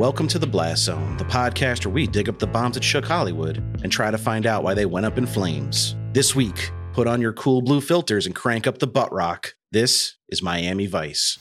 Welcome to the Blast Zone, the podcast where we dig up the bombs that shook Hollywood and try to find out why they went up in flames. This week, put on your cool blue filters and crank up the butt rock. This is Miami Vice.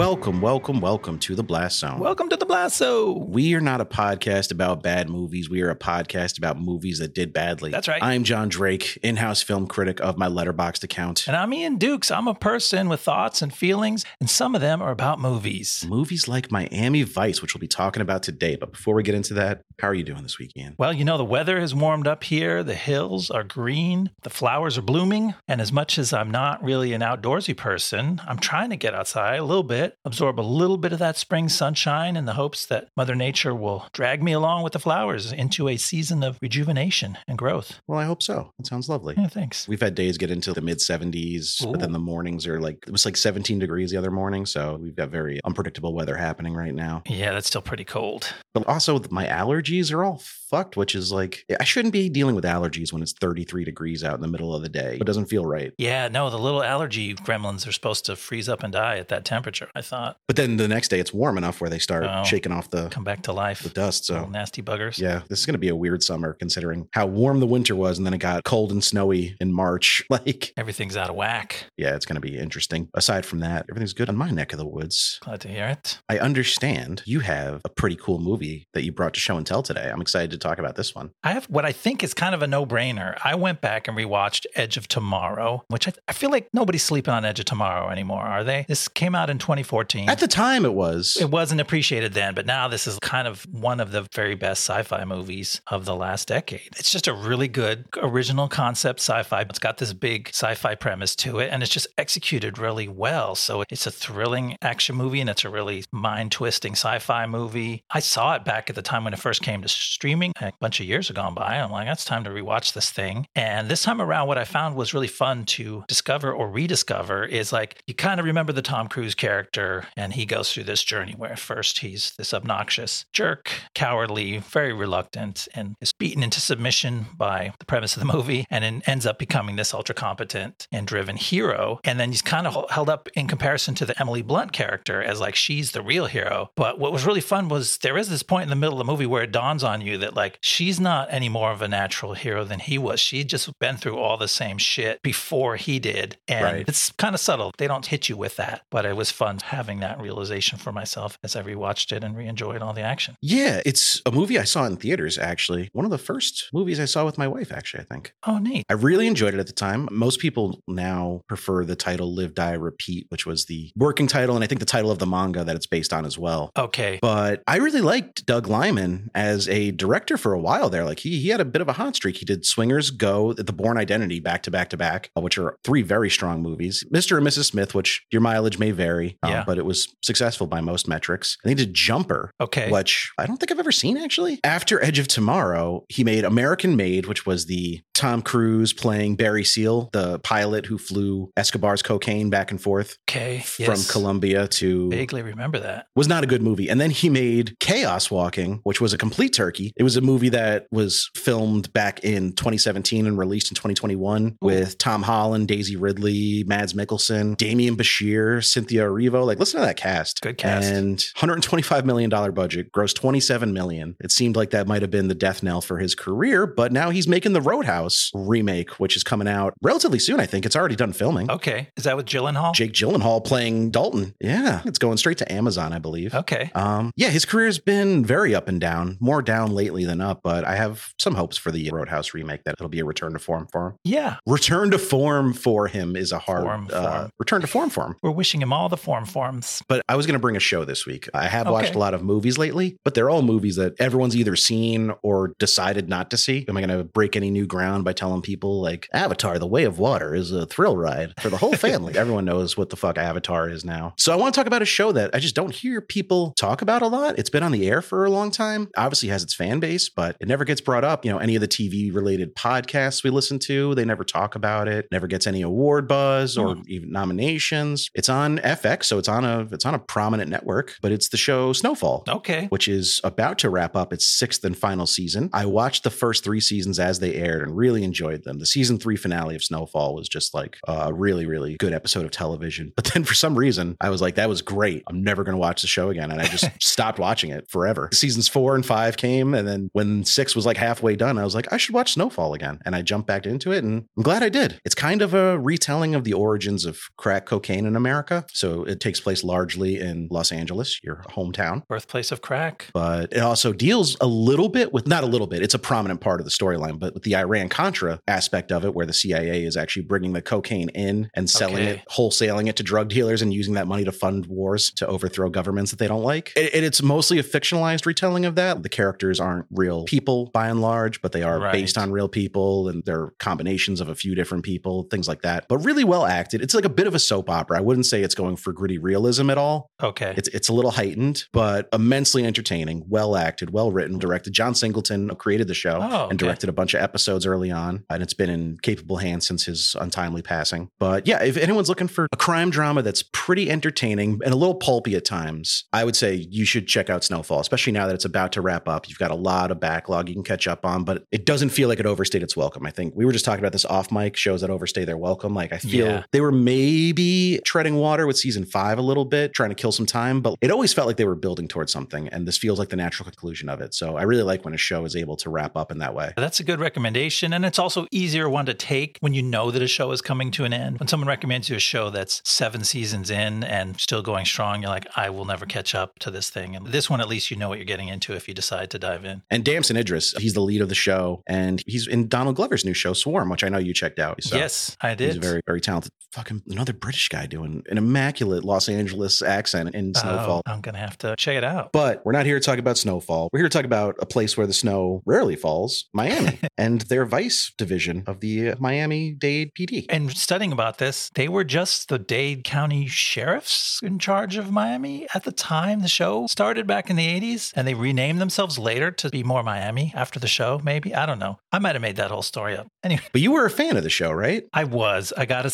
well Welcome, welcome, welcome to the Blast Zone. Welcome to the Blast Zone. We are not a podcast about bad movies. We are a podcast about movies that did badly. That's right. I'm John Drake, in house film critic of my letterboxd account. And I'm Ian Dukes. I'm a person with thoughts and feelings, and some of them are about movies. Movies like Miami Vice, which we'll be talking about today. But before we get into that, how are you doing this week, Ian? Well, you know, the weather has warmed up here. The hills are green. The flowers are blooming. And as much as I'm not really an outdoorsy person, I'm trying to get outside a little bit, absorb a little bit of that spring sunshine in the hopes that Mother Nature will drag me along with the flowers into a season of rejuvenation and growth. Well, I hope so. That sounds lovely. Yeah, thanks. We've had days get into the mid 70s, but then the mornings are like, it was like 17 degrees the other morning. So we've got very unpredictable weather happening right now. Yeah, that's still pretty cold. But also, my allergies are all fucked, which is like, I shouldn't be dealing with allergies when it's 33 degrees out in the middle of the day. It doesn't feel right. Yeah, no, the little allergy gremlins are supposed to freeze up and die at that temperature. I thought But then the next day, it's warm enough where they start Oh. shaking off the, come back to life. the dust. So. Little nasty buggers. Yeah, this is going to be a weird summer considering how warm the winter was and then it got cold and snowy in March. Like, Everything's out of whack. yeah, it's going to be interesting. Aside from that, everything's good on my neck of the woods. Glad to hear it. I understand you have a pretty cool movie that you brought to show and tell today. I'm excited to talk about this one. I have what I think is kind of a no brainer. I went back and rewatched Edge of Tomorrow, which I, I feel like nobody's sleeping on Edge of Tomorrow anymore, are they? This came out in 2014. At the time, it was. it wasn't appreciated then, but now this is kind of one of the very best sci fi movies of the last decade. It's just a really good original concept sci fi. It's got this big sci fi premise to it, and it's just executed really well. So it's a thrilling action movie, and it's a really mind twisting sci fi movie. I saw it back at the time when it first came to streaming a bunch of years have gone by. I'm like, that's time to rewatch this thing. And this time around, what I found was really fun to discover or rediscover is like you kind of remember the Tom Cruise character, and he goes through this journey where first he's this obnoxious jerk, cowardly, very reluctant, and is beaten into submission by the premise of the movie, and then ends up becoming this ultra competent and driven hero. And then he's kind of held up in comparison to the Emily Blunt character as like she's the real hero. But what was really fun was there is this point in the middle of the movie where it dawns on you that like she's not any more of a natural hero than he was. She'd just been through all the same shit before he did. And Right. it's kind of subtle. They don't hit you with that. But it was fun having that realization for myself as I rewatched it and re enjoyed all the action. yeah, it's a movie I saw in theaters, actually. One of the first movies I saw with my wife, actually, I think. Oh, neat. I really enjoyed it at the time. Most people now prefer the title Live, Die, Repeat, which was the working title, and I think the title of the manga that it's based on as well. Okay. But I really liked Doug Liman as a director for a while there. Like he he had a bit of a hot streak. He did Swingers Go, The Bourne Identity back to back to back, uh, which are three very strong movies. Mr. and Mrs. Smith, which your mileage may vary, uh, Yeah. but it was successful by most metrics. And he did Jumper, Okay. which I don't think I've ever seen actually. After Edge of Tomorrow, he made American Made, which was the Tom Cruise playing Barry Seal, the pilot who flew Escobar's cocaine back and forth Okay. from Yes. Colombia to Vaguely remember that. was not a good movie. And then he made Chaos Walking, which was a complete turkey. It was a movie that was filmed back in 2017 and released in 2021 with Tom Holland, Daisy Ridley, Mads Mikkelsen, Demián Bichir, Cynthia Erivo. Like, listen to that cast. Good cast. And 125 million dollar budget, grossed 27 million. It seemed like that might have been the death knell for his career, but now he's making the Roadhouse remake, which is coming out relatively soon. I think it's already done filming. Okay. Is that with Gyllenhaal? Jake Gyllenhaal playing Dalton. Yeah, it's going straight to Amazon, I believe. Okay. Um, yeah, his career's been very up and down, more down lately than up, but I have some hopes for the Roadhouse remake that it'll be a return to form for him. Yeah. Return to form for him is a hard Form, uh, form. return to form for him. We're wishing him all the form forms. But I was going to bring a show this week. I have watched a lot of movies lately, but they're all movies that everyone's either seen or decided not to see. Am I going to break any new ground by telling people like Avatar: The Way of Water is a thrill ride for the whole family? Everyone knows what the fuck Avatar is now. So I want to talk about a show that I just don't hear people talk about a lot. It's been on the air for a long time. Obviously has its fan base, but it never gets brought up. You know, any of the TV related podcasts we listen to, they never talk about it. Never gets any award buzz or Hmm. even nominations. It's on FX, so it's on a it's on a prominent network, but it's the show Snowfall. Okay. Which is about to wrap up its sixth and final season. I watched the first three seasons as they aired and really enjoyed them. The season three finale of Snowfall was just like a really, really good episode of television. But then for some reason, I was like, that was great. I'm never going to watch the show again. And I just stopped watching it forever. Seasons four and five came. And then when six was like halfway done, I was like, I should watch Snowfall again. And I jumped back into it and I'm glad I did. It's kind of a retelling of the origins of crack cocaine in America. So it takes place largely in Los Angeles, your hometown Birthplace of crack. but it also deals a little bit with not a little bit it's a prominent part of the storyline but with the iran contra aspect of it where the cia is actually bringing the cocaine in and selling Okay. it wholesaling it to drug dealers and using that money to fund wars to overthrow governments that they don't like it, it- it's mostly a fictionalized retelling of that the characters aren't real people by and large but they are Right. based on real people and they're combinations of a few different people things like that but really well acted it's like a bit of a soap opera i wouldn't say it's going for gritty realism at all Okay. it's it's a little heightened, but immensely entertaining, well acted, well written, mm. directed. John Singleton created the show Oh, and directed a bunch of episodes early on, and it's been in capable hands since his untimely passing. But yeah, if anyone's looking for a crime drama that's pretty entertaining and a little pulpy at times, I would say you should check out Snowfall, especially now that it's about to wrap up. You've got a lot of backlog you can catch up on, but it doesn't feel like it overstayed its welcome. I think we were just talking about this off mic shows that overstay their welcome. Like I feel Yeah. they were maybe treading water with season five a little bit, trying to kill some time, but it always felt like they were building towards something. And this feels like the natural conclusion of it. So I really like when a show is able to wrap up in that way. That's a good recommendation. And it's also easier one to take when you know that a show is coming to an end. When someone recommends you a show that's seven seasons in and still going strong, you're like, I will never catch up to this thing. And this one, at least you know what you're getting into if you decide to dive in. And Damson Idris, he's the lead of the show, and he's in Donald Glover's new show, Swarm, which I know you checked out. So yes, I did. He's a very, very talented, fucking another British guy doing an immaculate Los Angeles accent in oh, Snowfall. Oh, I'm going to have to check it out. But we're not here to talk about snowfall. We're here to talk about a place where the snow rarely falls, Miami, and their vice division of the uh, Miami Dade PD. And studying about this, they were just the Dade County sheriffs in charge of Miami at the time the show started back in the 80s. And they renamed themselves later to be more Miami after the show, maybe. I don't know. I might have made that whole story up. Anyway, But you were a fan of the show, right? I was. I got to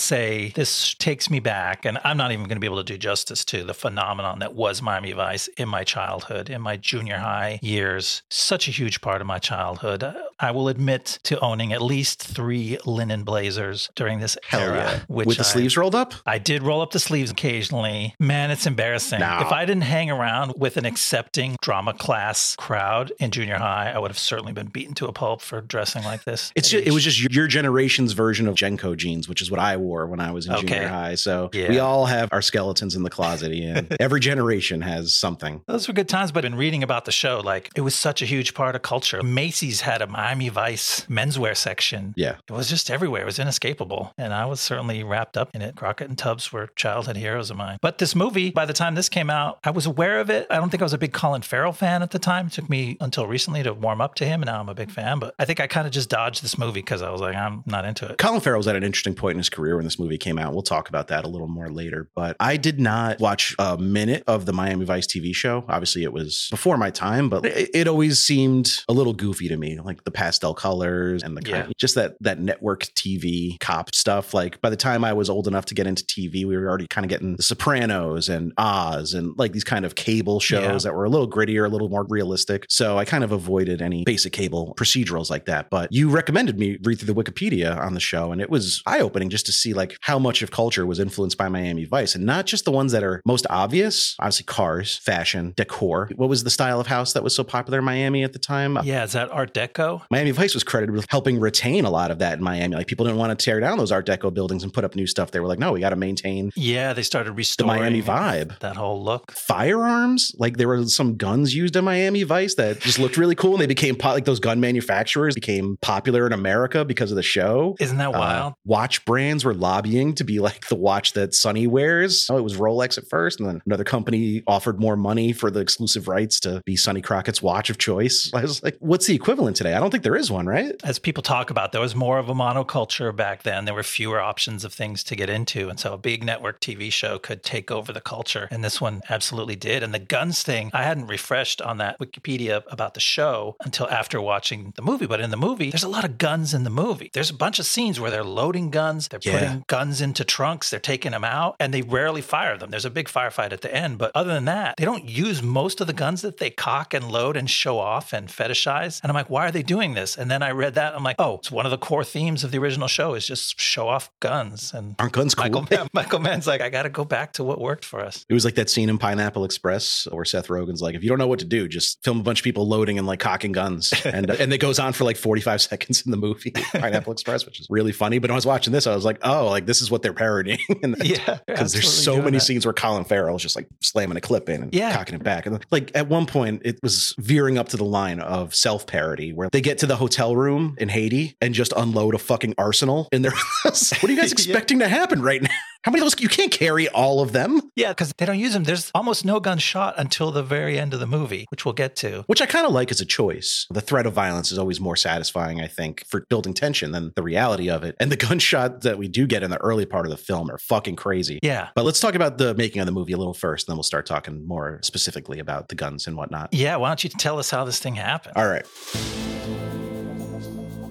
this takes me back. And I'm not even going to be able to do justice to the phenomenon that was Miami Vice in my childhood, in my junior high years. Such a huge part of my childhood. I will admit to owning at least three linen blazers during this Hell era. yeah. Which With the I- sleeves rolled up? I did roll up the sleeves occasionally. Man, it's embarrassing. No. If I didn't hang around with an accepting drama class crowd in junior high, I would have certainly been beaten to a pulp for dressing like this. It's just, it was just your generation's version of JNCO jeans, which is what I wore when I was in Okay. junior high. So Yeah. we all have our skeletons in the closet, Ian. Every generation has something. Those were good times, but in reading about the show, like it was such a huge part of culture. Macy's had a Miami Vice menswear section. Yeah. It was just everywhere. It was inescapable. And I was certainly wrapped up in it. Crockett and Tubbs were childhood heroes of mine. But this movie, by the time this came out, I was aware of it. I don't think I was a big Colin Farrell fan at the time. It took me until recently to warm up to him, and now I'm a big fan. But I think I kind of just dodged this movie because I was like, I'm not into it. Colin Farrell was at an interesting point in his career when this movie came out. We'll talk about that a little more later. But I did not watch a minute of the Miami Vice TV show. Obviously, it was before my time, but it, it always seemed a little goofy to me, like the pastel colors and the kind Yeah. just that that network TV cop stuff. Like by the time I was old enough to get into TV, we were already kind of getting The Sopranos and Oz and like these kind of cable shows Yeah. that were a little grittier, a little more realistic. So I kind of avoided any basic cable procedurals like that. But you recommended me read through the Wikipedia on the show, and it was eye opening just to see like how much of culture was influenced by Miami Vice, and not just the ones that are most obvious. Obviously, cars, fashion, decor. What was the style of house that was so popular in Miami at the time? Yeah, is that Art Deco? Miami Vice was credited with helping retain a lot of that in Miami. Like people didn't want to tear down those Art Deco buildings and put up new stuff. They were like, no, we got to maintain Yeah, they started restoring the Miami vibe. that whole look. Firearms, like there were some guns used in Miami Vice that just looked really cool, and they became po- like those gun manufacturers became popular in America because of the show. Isn't that Uh, wild? watch brands were lobbying to be like the watch that Sonny wears. Oh, it was Rolex at first, and then another company offered more money for the exclusive rights to be Sonny Crockett's watch of choice. I was like, what's the equivalent today? I don't think think there is one, right? as people talk about, there was more of a monoculture back then. There were fewer options of things to get into. And so a big network TV show could take over the culture. And this one absolutely did. And the guns thing, I hadn't refreshed on that Wikipedia about the show until after watching the movie. But in the movie, there's a lot of guns in the movie. There's a bunch of scenes where they're loading guns, they're Yeah. putting guns into trunks, they're taking them out, and they rarely fire them. There's a big firefight at the end. But other than that, they don't use most of the guns that they cock and load and show off and fetishize. And I'm like, why are they doing this? And then I read that. I'm like, oh, it's one of the core themes of the original show is just show off guns. And Aren't guns cool? Michael, Mann, Michael Mann's like, I got to go back to what worked for us. It was like that scene in Pineapple Express where Seth Rogen's like, if you don't know what to do, just film a bunch of people loading and like cocking guns. And, and it goes on for like 45 seconds in the movie Pineapple Express, which is really funny. But when I was watching this, I was like, oh, like this is what they're parodying. Yeah, Because there's so many scenes where Colin Farrell is just like slamming a clip in and Yeah. cocking it back. And like at one point, it was veering up to the line of self parody where they get to the hotel room in Haiti and just unload a fucking arsenal in their house. What are you guys Yeah. expecting to happen right now? How many of those? You can't carry all of them. Yeah, because they don't use them. There's almost no gun shot until the very end of the movie, which we'll get to. which I kind of like as a choice. The threat of violence is always more satisfying, I think, for building tension than the reality of it. And the gunshot that we do get in the early part of the film are fucking crazy. Yeah. But let's talk about the making of the movie a little first, and then we'll start talking more specifically about the guns and whatnot. Yeah, why don't you tell us how this thing happened? All right.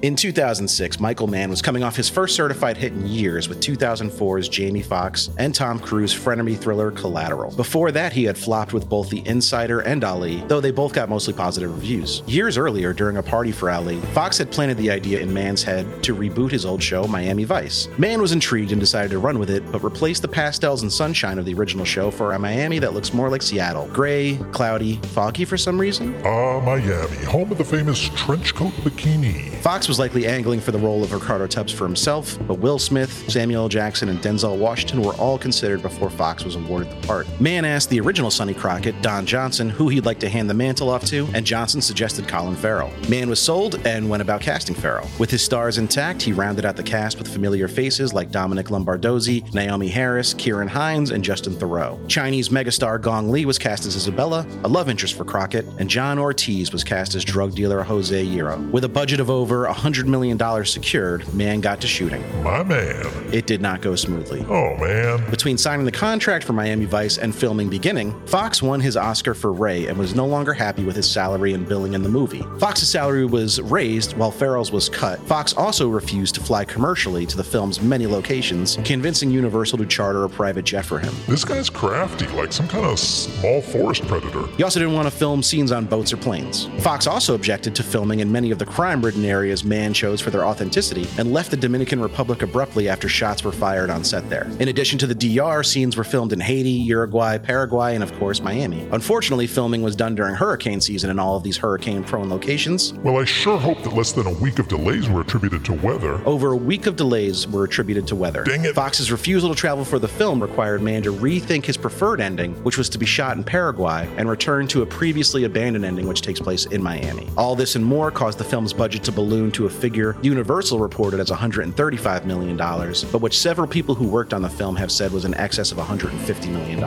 In 2006, Michael Mann was coming off his first certified hit in years with 2004's Jamie Foxx and Tom Cruise frenemy thriller Collateral. Before that, he had flopped with both The Insider and Ali, though they both got mostly positive reviews. Years earlier, during a party for Ali, Foxx had planted the idea in Mann's head to reboot his old show, Miami Vice. Mann was intrigued and decided to run with it, but replaced the pastels and sunshine of the original show for a Miami that looks more like Seattle. Gray, cloudy, foggy for some reason. Ah, Miami, home of the famous trench coat bikini. Foxx was likely angling for the role of Ricardo Tubbs for himself, but Will Smith, Samuel L. Jackson, and Denzel Washington were all considered before Foxx was awarded the part. Mann asked the original Sonny Crockett, Don Johnson, who he'd like to hand the mantle off to, and Johnson suggested Colin Farrell. Mann was sold and went about casting Farrell. With his stars intact, he rounded out the cast with familiar faces like Domenick Lombardozzi, Naomie Harris, Ciarán Hinds, and Justin Theroux. Chinese megastar Gong Li was cast as Isabella, a love interest for Crockett, and John Ortiz was cast as drug dealer Jose Hierro. With a budget of over $100 million secured, Mann got to shooting. My man. It did not go smoothly. Oh, man. Between signing the contract for Miami Vice and filming beginning, Foxx won his Oscar for Ray and was no longer happy with his salary and billing in the movie. Foxx's salary was raised while Farrell's was cut. Foxx also refused to fly commercially to the film's many locations, convincing Universal to charter a private jet for him. This guy's crafty, like some kind of small forest predator. He also didn't want to film scenes on boats or planes. Foxx also objected to filming in many of the crime ridden areas Mann chose for their authenticity and left the Dominican Republic abruptly after shots were fired on set there. In addition to the DR, scenes were filmed in Haiti, Uruguay, Paraguay, and of course Miami. Unfortunately, filming was done during hurricane season in all of these hurricane prone locations. Well, I sure hope that less than a week of delays were attributed to weather. Over a week of delays were attributed to weather. Dang it. Foxx's refusal to travel for the film required Mann to rethink his preferred ending, which was to be shot in Paraguay, and return to a previously abandoned ending, which takes place in Miami. All this and more caused the film's budget to balloon to a figure Universal reported as $135 million, but which several people who worked on the film have said was in excess of $150 million.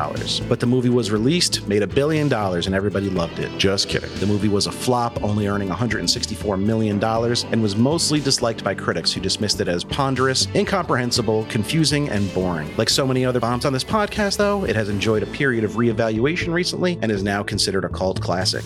But the movie was released, made a billion dollars, and everybody loved it. Just kidding. The movie was a flop, only earning $164 million, and was mostly disliked by critics who dismissed it as ponderous, incomprehensible, confusing, and boring. Like so many other bombs on this podcast, though, it has enjoyed a period of reevaluation recently and is now considered a cult classic.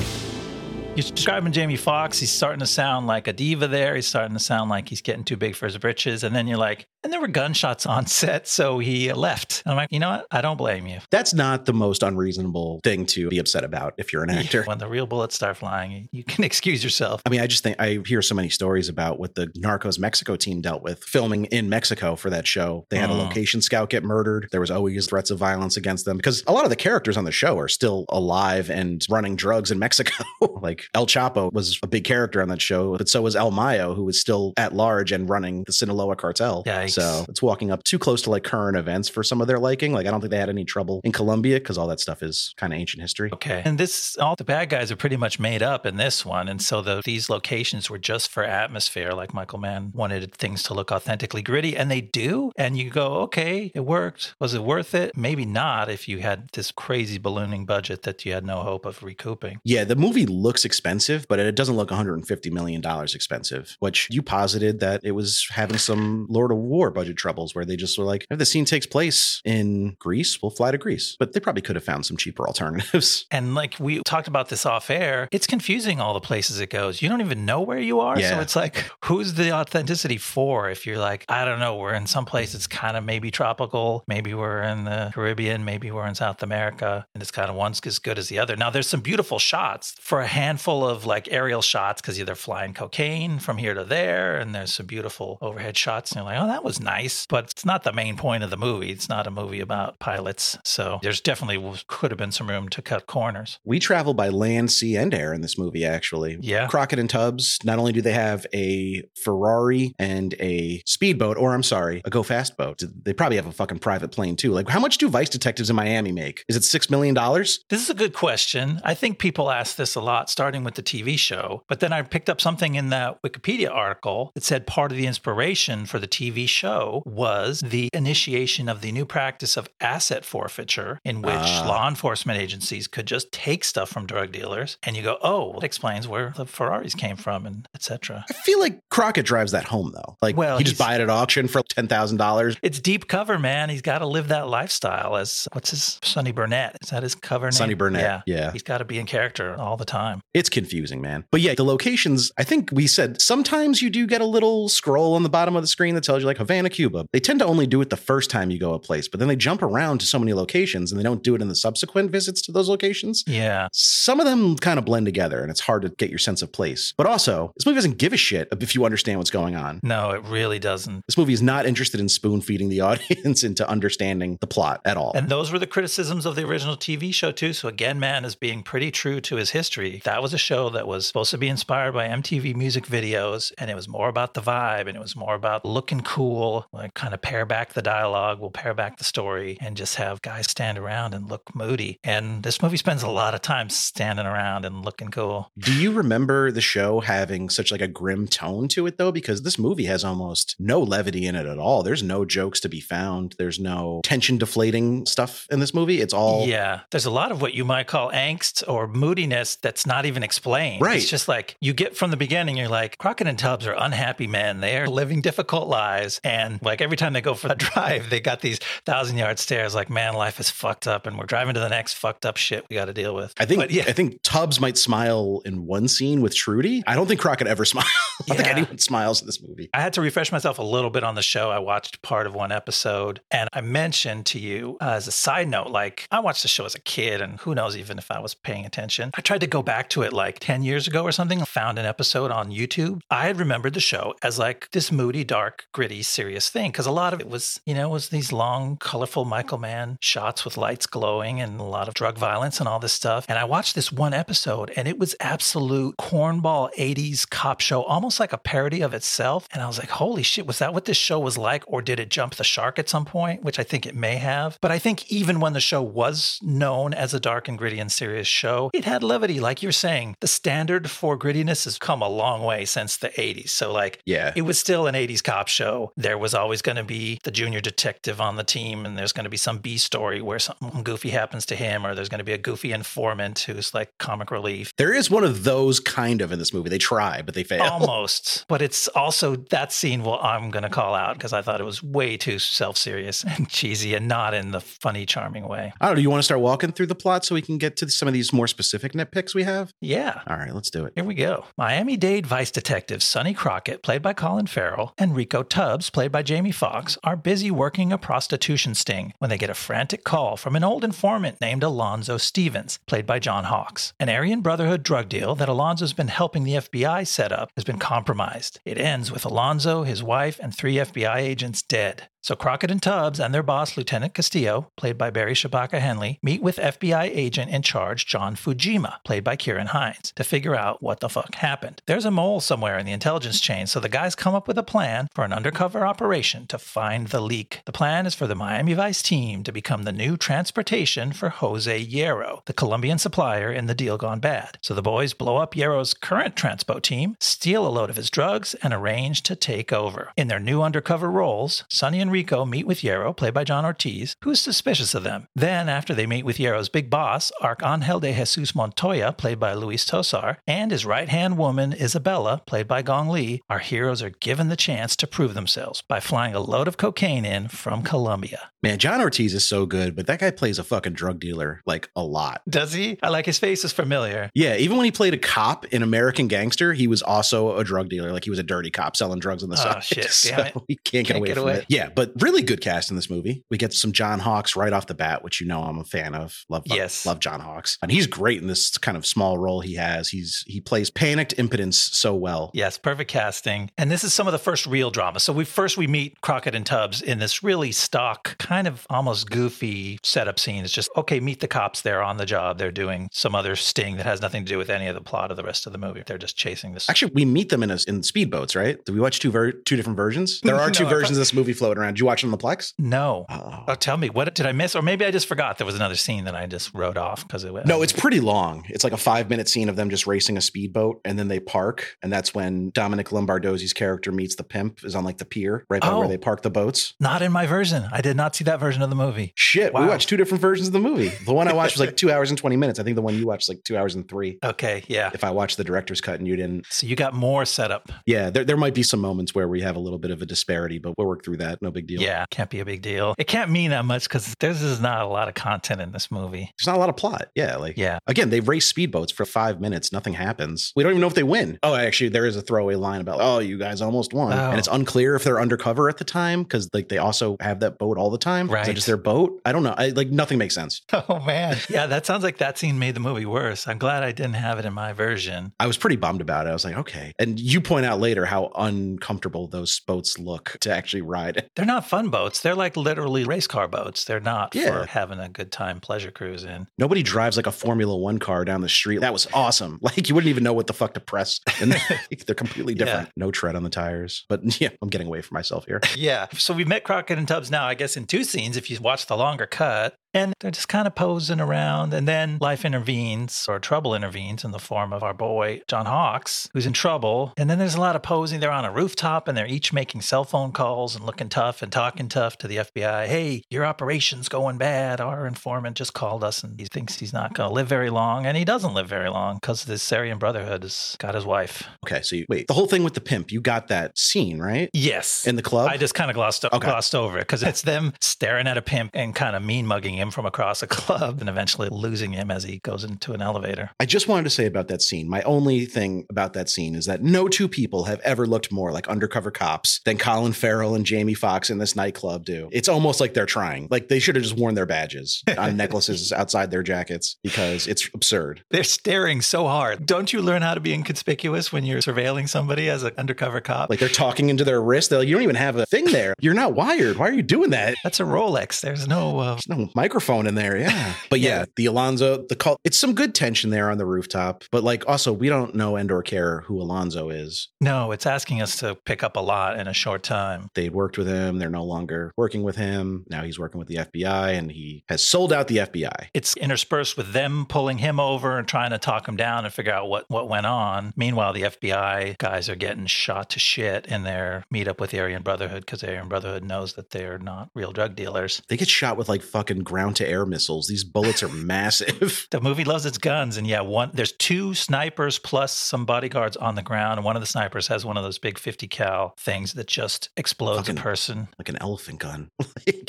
You're describing Jamie Foxx. He's starting to sound like a diva there. He's starting to sound like he's getting too big for his britches. And then you're like, and there were gunshots on set, so he left. And I'm like, you know what? I don't blame you. That's not the most unreasonable thing to be upset about if you're an actor. When the real bullets start flying, you can excuse yourself. I mean, I just think I hear so many stories about what the Narcos Mexico team dealt with filming in Mexico for that show. They had a Mm. location scout get murdered. There was always threats of violence against them because a lot of the characters on the show are still alive and running drugs in Mexico. like El Chapo was a big character on that show, but so was El Mayo, who was still at large and running the Sinaloa cartel. Yeah, Yikes. So it's walking up too close to like current events for some of their liking. Like I don't think they had any trouble in Colombia because all that stuff is kind of ancient history. Okay. And this, all the bad guys are pretty much made up in this one. And so the, these locations were just for atmosphere. Like Michael Mann wanted things to look authentically gritty, and they do. And you go, okay, it worked. Was it worth it? Maybe not if you had this crazy ballooning budget that you had no hope of recouping. Yeah, the movie looks expensive, but it doesn't look 150 million dollars expensive. Which you posited that it was having some Lord of War budget troubles, where they just were like, if the scene takes place in Greece, we'll fly to Greece. But they probably could have found some cheaper alternatives. And like we talked about this off air, it's confusing all the places it goes. You don't even know where you are. So it's like, who's the authenticity for? If you're like, I don't know, we're in some place it's kind of maybe tropical, maybe we're in the Caribbean, maybe we're in South America, and it's kind of one's as good as the other. Now, there's some beautiful shots for a handful of like aerial shots because they're flying cocaine from here to there, and there's some beautiful overhead shots. And you're like, oh, that was nice, but it's not the main point of the movie. It's not a movie about pilots. So there's definitely could have been some room to cut corners. We travel by land, sea, and air in this movie, actually. Yeah. Crockett and Tubbs, not only do they have a Ferrari and a speedboat, or I'm sorry, a go fast boat, they probably have a fucking private plane too. Like, how much do vice detectives in Miami make? Is it $6 million? This is a good question. I think people ask this a lot, starting with the TV show. But then I picked up something in that Wikipedia article that said part of the inspiration for the TV show was the initiation of the new practice of asset forfeiture, in which Ah. law enforcement agencies could just take stuff from drug dealers, and you go, "Oh, well, that explains where the Ferraris came from," and etc. I feel like Crockett drives that home though. Like, Well, he just buy it at auction for $10,000. It's deep cover, man. He's got to live that lifestyle as what's his Sonny Burnett? Is that his cover name? Sonny Burnett, Yeah, yeah. He's got to be in character all the time. It's confusing, Mann. But yeah, the locations, I think we said sometimes you do get a little scroll on the bottom of the screen that tells you like Havana, Cuba. They tend to only do it the first time you go a place, but then they jump around to so many locations and they don't do it in the subsequent visits to those locations. Yeah. Some of them kind of blend together and it's hard to get your sense of place. But also, this movie doesn't give a shit if you understand what's going on. No, it really doesn't. This movie is not interested in spoon feeding the audience into understanding the plot at all. And those were the criticisms of the original TV show, too. So, again, man is being pretty true to his history. That was a show that was supposed to be inspired by MTV music videos, and it was more about the vibe and it was more about looking cool, like kind of pare back the dialogue, we'll pare back the story, and just have guys stand around and look moody. And this movie spends a lot of time standing around and looking cool. Do you remember the show having such like a grim tone to it though? Because this movie has almost no levity in it at all. There's no jokes to be found. There's no tension deflating stuff in this movie. It's all Yeah. There's a lot of what you might call angst or moodiness that's not even explained. Right. It's just like you get from the beginning, you're like, Crockett and Tubbs are unhappy men. They are living difficult lives. And like every time they go for a drive, they got these thousand yard stares like, man, life is fucked up and we're driving to the next fucked up shit we got to deal with. I think But yeah. I think Tubbs might smile in one scene with Trudy. I don't think Crockett ever smiles. I don't think anyone smiles in this movie. I had to refresh myself a little bit on the show. I watched part of one episode and I mentioned to you uh, as a side note, like I watched the show as a kid and who knows even if I was paying attention. I tried to go back to it like 10 years ago or something, found an episode on YouTube. I had remembered the show as like this moody, dark, gritty, serious thing because a lot of it was, you know, was these long, colorful Michael Mann shots with lights glowing and a lot of drug violence and all this stuff. And I watched this one episode and it was absolute cornball 80s cop show, almost like a parody of itself. And I was like, holy shit, was that what this show was like? Or did it jump the shark at some point? Which I think it may have. But I think even when the show was known as a dark and gritty and serious show, it had levity. Like you're saying, the standard for grittiness has come a long way since the 80s. So, like, Yeah. it was still an 80s cop show. There was always going to be the junior detective on the team, and there's going to be some B story where something goofy happens to him, or there's going to be a goofy informant who's like comic relief. There is one of those kind of in this movie. They try, but they fail. Almost. But it's also that scene, well, I'm going to call out because I thought it was way too self serious and cheesy and not in the funny, charming way. I don't know. Do you want to start walking through the plot so we can get to some of these more specific nitpicks we have? Yeah. All right, let's do it. Here we go. Miami Dade Vice Detectives Sonny Crockett, played by Colin Farrell, and Rico Tubbs, played by Jamie Foxx, are busy working a prostitution sting when they get a frantic call from an old informant named Alonzo Stevens, played by John Hawkes. An Aryan Brotherhood drug deal that Alonzo's been helping the FBI set up has been compromised. It ends with Alonzo, his wife, and three FBI agents dead. So Crockett and Tubbs and their boss, Lieutenant Castillo, played by Barry Shabaka Henley, meet with FBI agent in charge John Fujima, played by Ciarán Hinds, to figure out what the fuck happened. There's a mole somewhere in the intelligence chain, so the guys come up with a plan for an undercover operation to find the leak. The plan is for the Miami Vice team to become the new transportation for Jose Hierro, the Colombian supplier in the deal gone bad. So the boys blow up Hierro's current transpo team, steal a load of his drugs, and arrange to take over. In their new undercover roles, Sonny and Rico meet with Hierro, played by John Ortiz, who's suspicious of them. Then, after they meet with Hierro's big boss, Arcangel de Jesus Montoya, played by Luis Tosar, and his right hand woman, Isabella, played by Gong Li, our heroes are given the chance to prove themselves by flying a load of cocaine in from Colombia. Man, John Ortiz is so good, but that guy plays a fucking drug dealer like a lot. Does he? I like his face is familiar. Yeah, even when he played a cop in American Gangster, he was also a drug dealer. Like he was a dirty cop selling drugs on the Oh, side. shit, so damn it. he can't get Can't away get from away. it. Yeah, but really good cast in this movie. We get some John Hawkes right off the bat, which you know I'm a fan of. Love, Yes. love John Hawkes, and he's great in this kind of small role he has. He's he plays panicked impotence so well. Yes, perfect casting. And this is some of the first real drama. So we first we meet Crockett and Tubbs in this really stock, kind of almost goofy setup scene. It's just okay, meet the cops. They're on the job. They're doing some other sting that has nothing to do with any of the plot of the rest of the movie. They're just chasing this. Actually, we meet them in a, in speedboats, right? Did we watch two ver- two different versions? There are two No, I versions of this movie floating around. Did you watch it on the Plex? no. Oh. Oh, tell me, what did I miss? Or maybe I just forgot there was another scene that I just wrote off because it was. No, it's pretty long. It's like a five minute scene of them just racing a speedboat, and then they park, and that's when Domenick Lombardozzi's character meets the pimp, is on like the pier right by Oh. where they park the boats. not in my version. I did not see that version of the movie. Shit, we watched two different versions of the movie. The one I watched was like two hours and twenty minutes. I think the one you watched was like two hours and three. Okay, yeah. If I watched the director's cut and you didn't, So you got more setup. yeah, there, there might be some moments where we have a little bit of a disparity, but we'll work through that. No big deal. Yeah, can't be a big deal. It can't mean that much because there's is not a lot of content in this movie. There's not a lot of plot. Yeah, like Yeah. Again, they race speedboats for five minutes. Nothing happens. We don't even know if they win. Oh, actually, there is a throwaway line about, oh, you guys almost won. Oh. And it's oh. unclear if they're undercover at the time because like they also have that boat all the time. Is Right. it just their boat? I don't know. I, like nothing makes sense. Oh man. Yeah, that sounds like that scene made the movie worse. I'm glad I didn't have it in my version. I was pretty bummed about it. I was like, okay. And you point out later how uncomfortable those boats look to actually ride. They're not fun boats. They're like literally race car boats. They're not Yeah. for having a good time pleasure cruise in. Nobody drives like a Formula One car down the street. That was awesome. Like you wouldn't even know what the fuck to press. And they're completely Yeah. different. No tread on the tires. But yeah, I'm getting away from myself here. Yeah. So we met Crockett and Tubbs now, I guess, in two scenes if you watch the longer cut. And they're just kind of posing around. And then life intervenes, or trouble intervenes in the form of our boy, John Hawkes, who's in trouble. And then there's a lot of posing. They're on a rooftop and they're each making cell phone calls and looking tough and talking tough to the FBI. Hey, your operation's going bad. Our informant just called us and he thinks he's not going to live very long. And he doesn't live very long because the Aryan Brotherhood has got his wife. Okay, so you, wait, the whole thing with the pimp, you got that scene, right? Yes. In the club? I just kind of glossed, Okay. glossed over it because it's them staring at a pimp and kind of mean mugging him from across a club and eventually losing him as he goes into an elevator. I just wanted to say about that scene. My only thing about that scene is that no two people have ever looked more like undercover cops than Colin Farrell and Jamie Foxx in this nightclub do. It's almost like they're trying. Like they should have just worn their badges on necklaces outside their jackets because it's absurd. They're staring so hard. Don't you learn how to be inconspicuous when you're surveilling somebody as an undercover cop? Like they're talking into their wrist. They're like, you don't even have a thing there. You're not wired. Why are you doing that? That's a Rolex. There's no. Uh, There's no microphone in there. Yeah. But yeah, Yeah. the Alonzo, the call, it's some good tension there on the rooftop. But like also, we don't know and or care who Alonzo is. no, it's asking us to pick up a lot in a short time. they'd worked with him. They're no longer working with him. Now he's working with the FBI and he has sold out the FBI. It's interspersed with them pulling him over and trying to talk him down and figure out what, what went on. Meanwhile, the FBI guys are getting shot to shit in their meetup with the Aryan Brotherhood because the Aryan Brotherhood knows that they're not real drug dealers. They get shot with like fucking ground to air missiles. These bullets are massive. The movie loves its guns, and yeah, one there's two snipers plus some bodyguards on the ground, and one of the snipers has one of those big 50 cal things that just explodes Fucking- a person. like an elephant gun.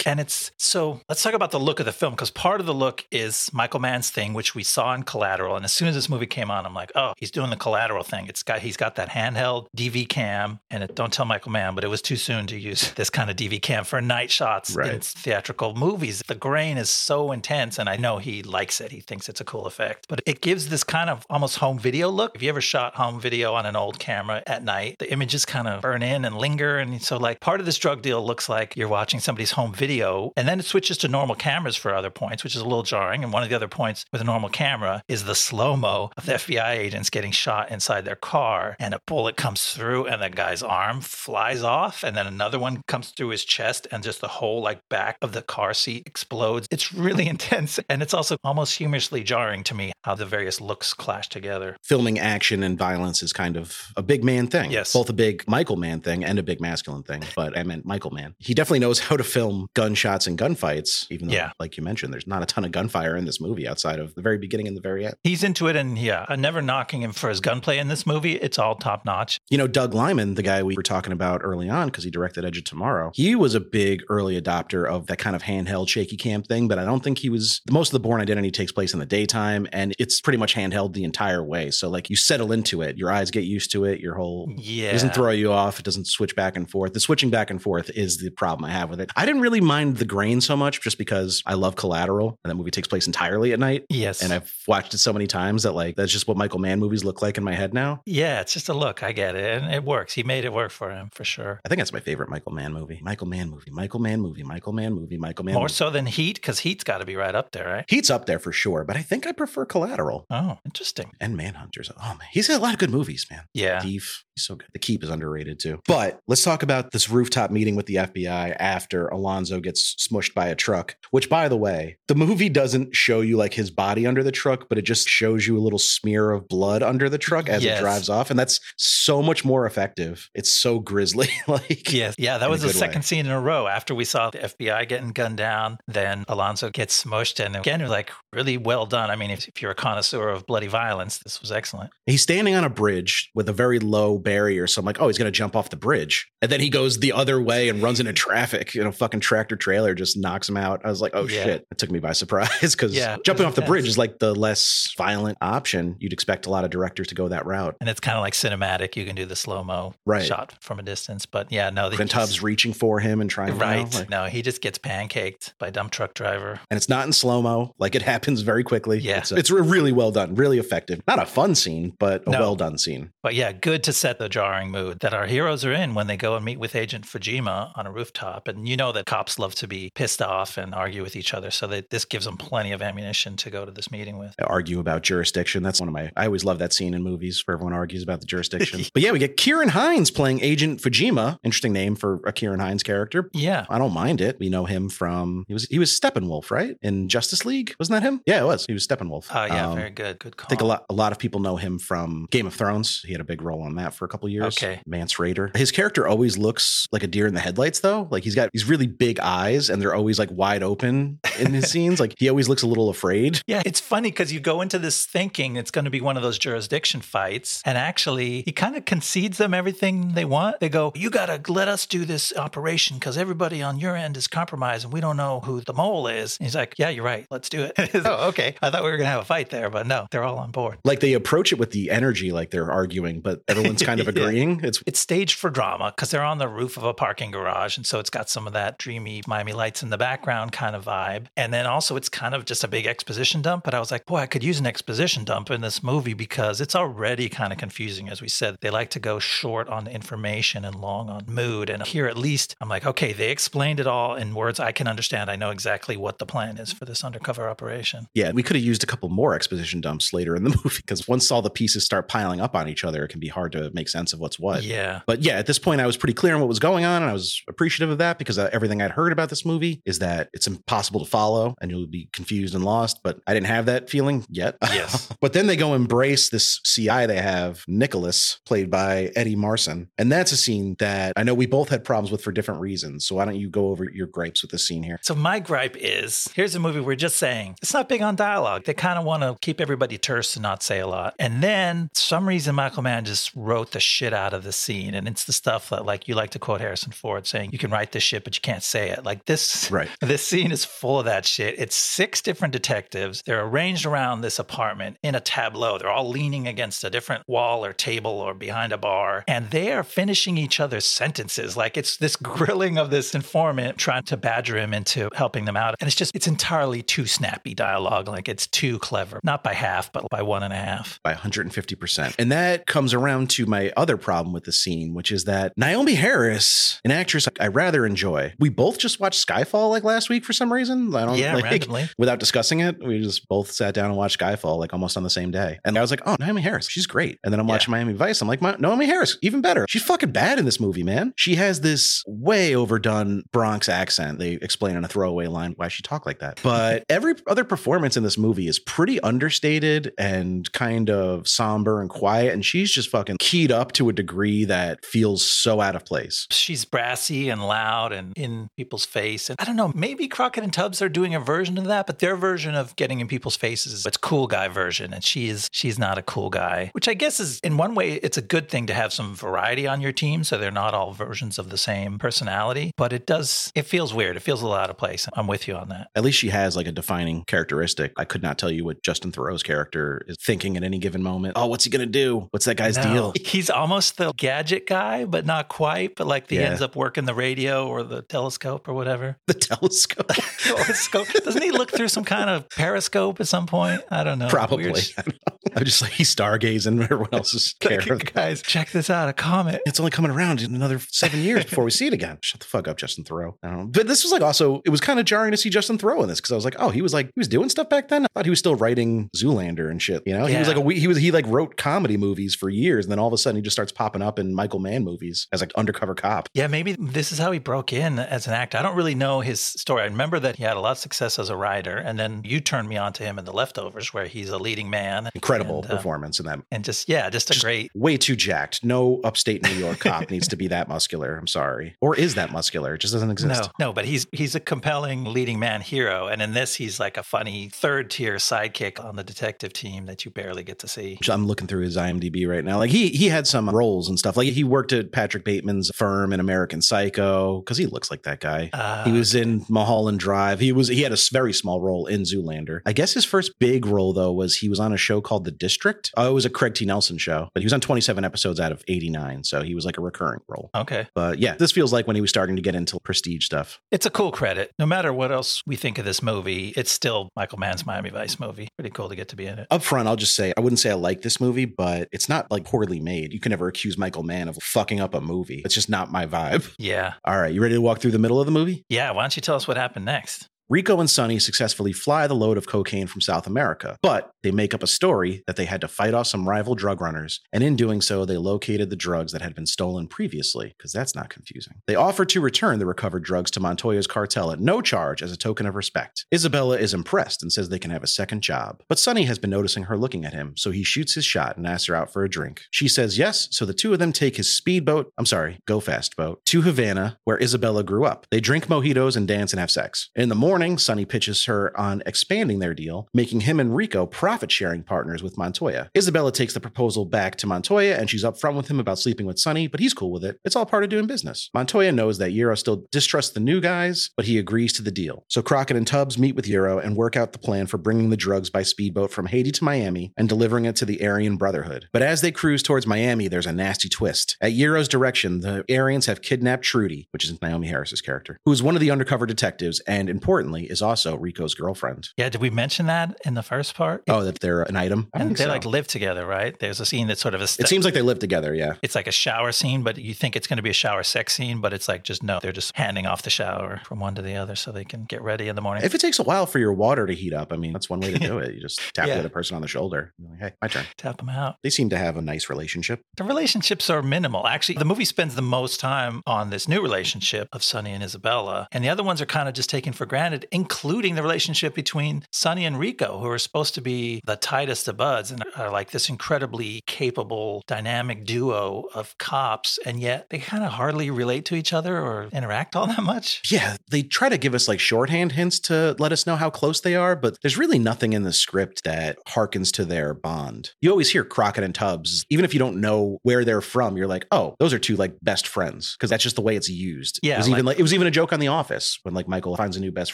And it's so let's talk about the look of the film because part of the look is Michael Mann's thing, which we saw in Collateral. And as soon as this movie came on, I'm like, oh, he's doing the Collateral thing. It's got he's got that handheld DV cam, and it, don't tell Michael Mann, but it was too soon to use this kind of DV cam for night shots in theatrical movies. The grain is is so intense, and I know he likes it. He thinks it's a cool effect, but it gives this kind of almost home video look. If you ever shot home video on an old camera at night, the images kind of burn in and linger. And so, like, part of this drug deal looks like you're watching somebody's home video, and then it switches to normal cameras for other points, which is a little jarring. And one of the other points with a normal camera is the slow mo of the FBI agents getting shot inside their car, and a bullet comes through, and the guy's arm flies off, and then another one comes through his chest, and just the whole like back of the car seat explodes. It's really intense, and it's also almost humorously jarring to me how the various looks clash together. Filming action and violence is kind of a big man thing. Yes. Both a big Michael Mann thing and a big masculine thing, but I meant Michael Mann. He definitely knows how to film gunshots and gunfights, even though, Yeah. like you mentioned, there's not a ton of gunfire in this movie outside of the very beginning and the very end. He's into it, and yeah, I'm never knocking him for his gunplay in this movie. It's all top notch. You know, Doug Liman, the guy we were talking about early on because he directed Edge of Tomorrow, he was a big early adopter of that kind of handheld shaky cam thing, but I don't think he was. Most of the Bourne Identity takes place in the daytime and it's pretty much handheld the entire way. So, like, you settle into it, your eyes get used to it, your whole. Yeah. It doesn't throw you off. It doesn't switch back and forth. The switching back and forth is the problem I have with it. I didn't really mind the grain so much just because I love Collateral and that movie takes place entirely at night. Yes. And I've watched it so many times that like that's just what Michael Mann movies look like in my head now. yeah, it's just a look. I get it. And it works. He made it work for him for sure. I think that's my favorite Michael Mann movie. Michael Mann movie. Michael Mann movie. Michael Mann movie. Michael Mann. More movie. so than Heat, because Heat's got to be right up there, right? Heat's up there for sure, but I think I prefer Collateral Oh, interesting. and Manhunters. Oh man, he's got a lot of good movies, man. Yeah. Thief, he's so good. The Keep is underrated too. But let's talk about this rooftop meeting with the FBI after Alonzo gets smushed by a truck. Which, by the way, the movie doesn't show you like his body under the truck, but it just shows you a little smear of blood under the truck as Yes. it drives off, and that's so much more effective. It's so grisly. like Yes. Yeah, that was the second way. scene in a row. After we saw the FBI getting gunned down, then Alonzo gets smushed. And again, like really well done. I mean, if, if you're a connoisseur of bloody violence, this was excellent. He's standing on a bridge with a very low barrier. So I'm like, oh, he's going to jump off the bridge. And then he goes the other way and runs into traffic. You know, fucking tractor trailer just knocks him out. I was like, oh Yeah. shit. It took me by surprise because Yeah, jumping off the bridge is like the less violent option. You'd expect a lot of directors to go that route. And it's kind of like cinematic. You can do the slow mo Right. shot from a distance. But yeah, no, Clint just- Tubbs reaching for him and trying, you know, Right. like- no, he just gets pancaked by dump truck driver. and it's not in slow mo. Like it happens very quickly. Yeah. It's, it's really well done, really effective. Not a fun scene, but a No. well done scene. But yeah, good to set the jarring mood that our heroes are in when they go and meet with Agent Fujima on a rooftop. And you know that cops love to be pissed off and argue with each other. So that this gives them plenty of ammunition to go to this meeting with. argue about jurisdiction. That's one of my. I always love that scene in movies where everyone argues about the jurisdiction. but yeah, we get Ciarán Hinds playing Agent Fujima. Interesting name for a Ciarán Hinds character. Yeah. I don't mind it. We know him from he was he was Steppenwolf, right? In Justice League, wasn't that him? Yeah, it was. He was Steppenwolf. Oh, yeah. Um, very good. Good call. I think a lot a lot of people know him from Game of Thrones. He had a big role on that for a couple years. Okay. Mance Rayder. His character always looks like a deer in the headlights though. Like he's got these really big eyes and they're always like wide open in his scenes. Like he always looks a little afraid. Yeah, it's funny because you go into this thinking it's going to be one of those jurisdiction fights, and actually, he kind of concedes them everything they want. They go, "You got to let us do this operation because everybody on your end is compromised, and we don't know who the mole is." And he's like, "Yeah, you're right. Let's do it." oh, okay. I thought we were going to have a fight there, but no, they're all on board. like they approach it with the energy like they're arguing but everyone's kind of Yeah. agreeing it's It's staged for drama because they're on the roof of a parking garage. And so it's got some of that dreamy Miami lights in the background kind of vibe. And then also it's kind of just a big exposition dump. But I was like, boy, I could use an exposition dump in this movie because it's already kind of confusing. As we said, they like to go short on information and long on mood. And here at least I'm like, okay, they explained it all in words I can understand. I know exactly what the plan is for this undercover operation. yeah we could have used a couple more exposition dumps later in the movie because once all the pieces start piling up on each other it can be hard to make sense of what's what Yeah. but yeah at this point i was pretty clear on what was going on and i was appreciative of that because uh, everything i'd heard about this movie is that it's impossible to follow and you'll be confused and lost but i didn't have that feeling yet Yes. but then they go embrace this ci they have nicholas played by eddie marsan and that's a scene that i know we both had problems with for different reasons so why don't you go over your gripes with the scene here So my gripe is here's a movie we're just saying it's not big on dialogue. They kind of want to keep everybody terse and not say a lot. And then some reason Michael Mann just wrote the shit out of the scene. And it's the stuff that like you like to quote Harrison Ford saying, you can write this shit, but you can't say it. Like this Right. this scene is full of that shit. It's six different detectives. They're arranged around this apartment in a tableau. They're all leaning against a different wall or table or behind a bar. And they are finishing each other's sentences. Like it's this grilling of this informant trying to badger him into helping them out out. And it's just, it's entirely too snappy dialogue. Like it's too clever. Not by half, but by one and a half. by 150%. And that comes around to my other problem with the scene, which is that Naomie Harris, an actress I rather enjoy. We both just watched Skyfall like last week for some reason. I don't know. Yeah, like, randomly. without discussing it. We just both sat down and watched Skyfall like almost on the same day. And I was like, oh, Naomie Harris, she's great. And then I'm Yeah. watching Miami Vice. I'm like, "Ma- Naomie Harris, even better. She's fucking bad in this movie, man. She has this way overdone Bronx accent. They explain in a throwaway line why she talked like that. But every other performance in this movie is pretty understated and kind of somber and quiet. And she's just fucking keyed up to a degree that feels so out of place. She's brassy and loud and in people's face. And I don't know, maybe Crockett and Tubbs are doing a version of that, but their version of getting in people's faces is it's cool guy version. And she is she's not a cool guy, which I guess is in one way it's a good thing to have some variety on your team so they're not all versions of the same personality. But it does it feels weird. It feels a out of place. I'm with you on that. At least she has like a defining characteristic. I could not tell you what Justin Theroux's character is thinking at any given moment. Oh, what's he going to do? What's that guy's No. deal? He's almost the gadget guy, but not quite. But like he Yeah. ends up working the radio or the telescope or whatever. The telescope. telescope. Doesn't he look through some kind of periscope at some point? I don't know. Probably. Weird I don't know. I'm just like he's stargazing everyone else's Like, character. Guys, check this out. A comet. It's only coming around in another seven years before we see it again. Shut the fuck up, Justin Thoreau. I don't know. But this was like also, it was kind of jarring to see Justin Theroux in this because I was like, oh, he was like, he was doing stuff back then. I thought he was still writing Zoolander and shit. You know, he was like a, he was, he like wrote comedy movies for years. And then all of a sudden he just starts popping up in Michael Mann movies as like undercover cop. Yeah, maybe this is how he broke in as an actor. I don't really know his story. I remember that he had a lot of success as a writer, and then you turned me on to him in The Leftovers, where he's a leading man. Incredible And, uh, performance in that. And just, yeah, just a great. Way too jacked. No upstate New York cop needs to be that muscular. I'm sorry. Or is that muscular? It just doesn't exist. No, no, but he's he's a compelling leading man hero, and in this, he's like a funny third tier sidekick on the detective team that you barely get to see. I'm looking through his IMDb right now. Like he he had some roles and stuff. Like he worked at Patrick Bateman's firm in American Psycho because he looks like that guy. Uh, he was in Mulholland Drive. He was he had a very small role in Zoolander. I guess his first big role though was he was on a show called The District. Oh, it was a Craig T. Nelson show, but he was on 27 episodes out of 89, so he was like a recurring role. okay. But yeah, this feels like when he was starting to get into prestige stuff. It's a cool credit. No matter what else we think of this movie, it's still Michael Mann's Miami Vice movie. Pretty cool to get to be in it. Up front, I'll just say I wouldn't say I like this movie, but it's not like poorly made. You can never accuse Michael Mann of fucking up a movie. It's just not my vibe. Yeah. All right, you ready to walk through the middle of the movie? Yeah. Why don't you tell us what happened next? Rico and Sonny successfully fly the load of cocaine from South America, but they make up a story that they had to fight off some rival drug runners, and in doing so, they located the drugs that had been stolen previously, because that's not confusing. They offer to return the recovered drugs to Montoya's cartel at no charge as a token of respect. Isabella is impressed and says they can have a second job, but Sonny has been noticing her looking at him, so he shoots his shot and asks her out for a drink. She says yes, so the two of them take his speedboat, I'm sorry, go fast boat, to Havana, where Isabella grew up. They drink mojitos and dance and have sex. In the morning, Sonny pitches her on expanding their deal, making him and Rico profit sharing partners with Montoya. Isabella takes the proposal back to Montoya and she's upfront with him about sleeping with Sonny, but he's cool with it. It's all part of doing business. Montoya knows that Euro still distrusts the new guys, but he agrees to the deal. So Crockett and Tubbs meet with Euro and work out the plan for bringing the drugs by speedboat from Haiti to Miami and delivering it to the Aryan Brotherhood. But as they cruise towards Miami, there's a nasty twist. At Euro's direction, the Aryans have kidnapped Trudy, which is Naomie Harris's character, who is one of the undercover detectives and importantly is also Rico's girlfriend. Yeah. Did we mention that in the first part? Oh, that they're an item? I and think they so. like live together, right? There's a scene that's sort of a. it seems like they live together, yeah. it's like a shower scene, but you think it's going to be a shower sex scene, but it's like just no, they're just handing off the shower from one to the other so they can get ready in the morning. If it takes a while for your water to heat up, I mean, that's one way to do it. You just tap Yeah. the other person on the shoulder. You're like, hey, my turn. Tap them out. They seem to have a nice relationship. The relationships are minimal. Actually, the movie spends the most time on this new relationship of Sonny and Isabella, and the other ones are kind of just taken for granted, including the relationship between Sonny and Rico, who are supposed to be the tightest of buds and are like this incredibly capable, dynamic duo of cops, and yet they kind of hardly relate to each other or interact all that much. Yeah, they try to give us like shorthand hints to let us know how close they are, but there's really nothing in the script that harkens to their bond. You always hear Crockett and Tubbs, even if you don't know where they're from, you're like, oh, those are two like best friends, because that's just the way it's used. Yeah, it was even like- like it was even a joke on The Office when like Michael finds a new best friend.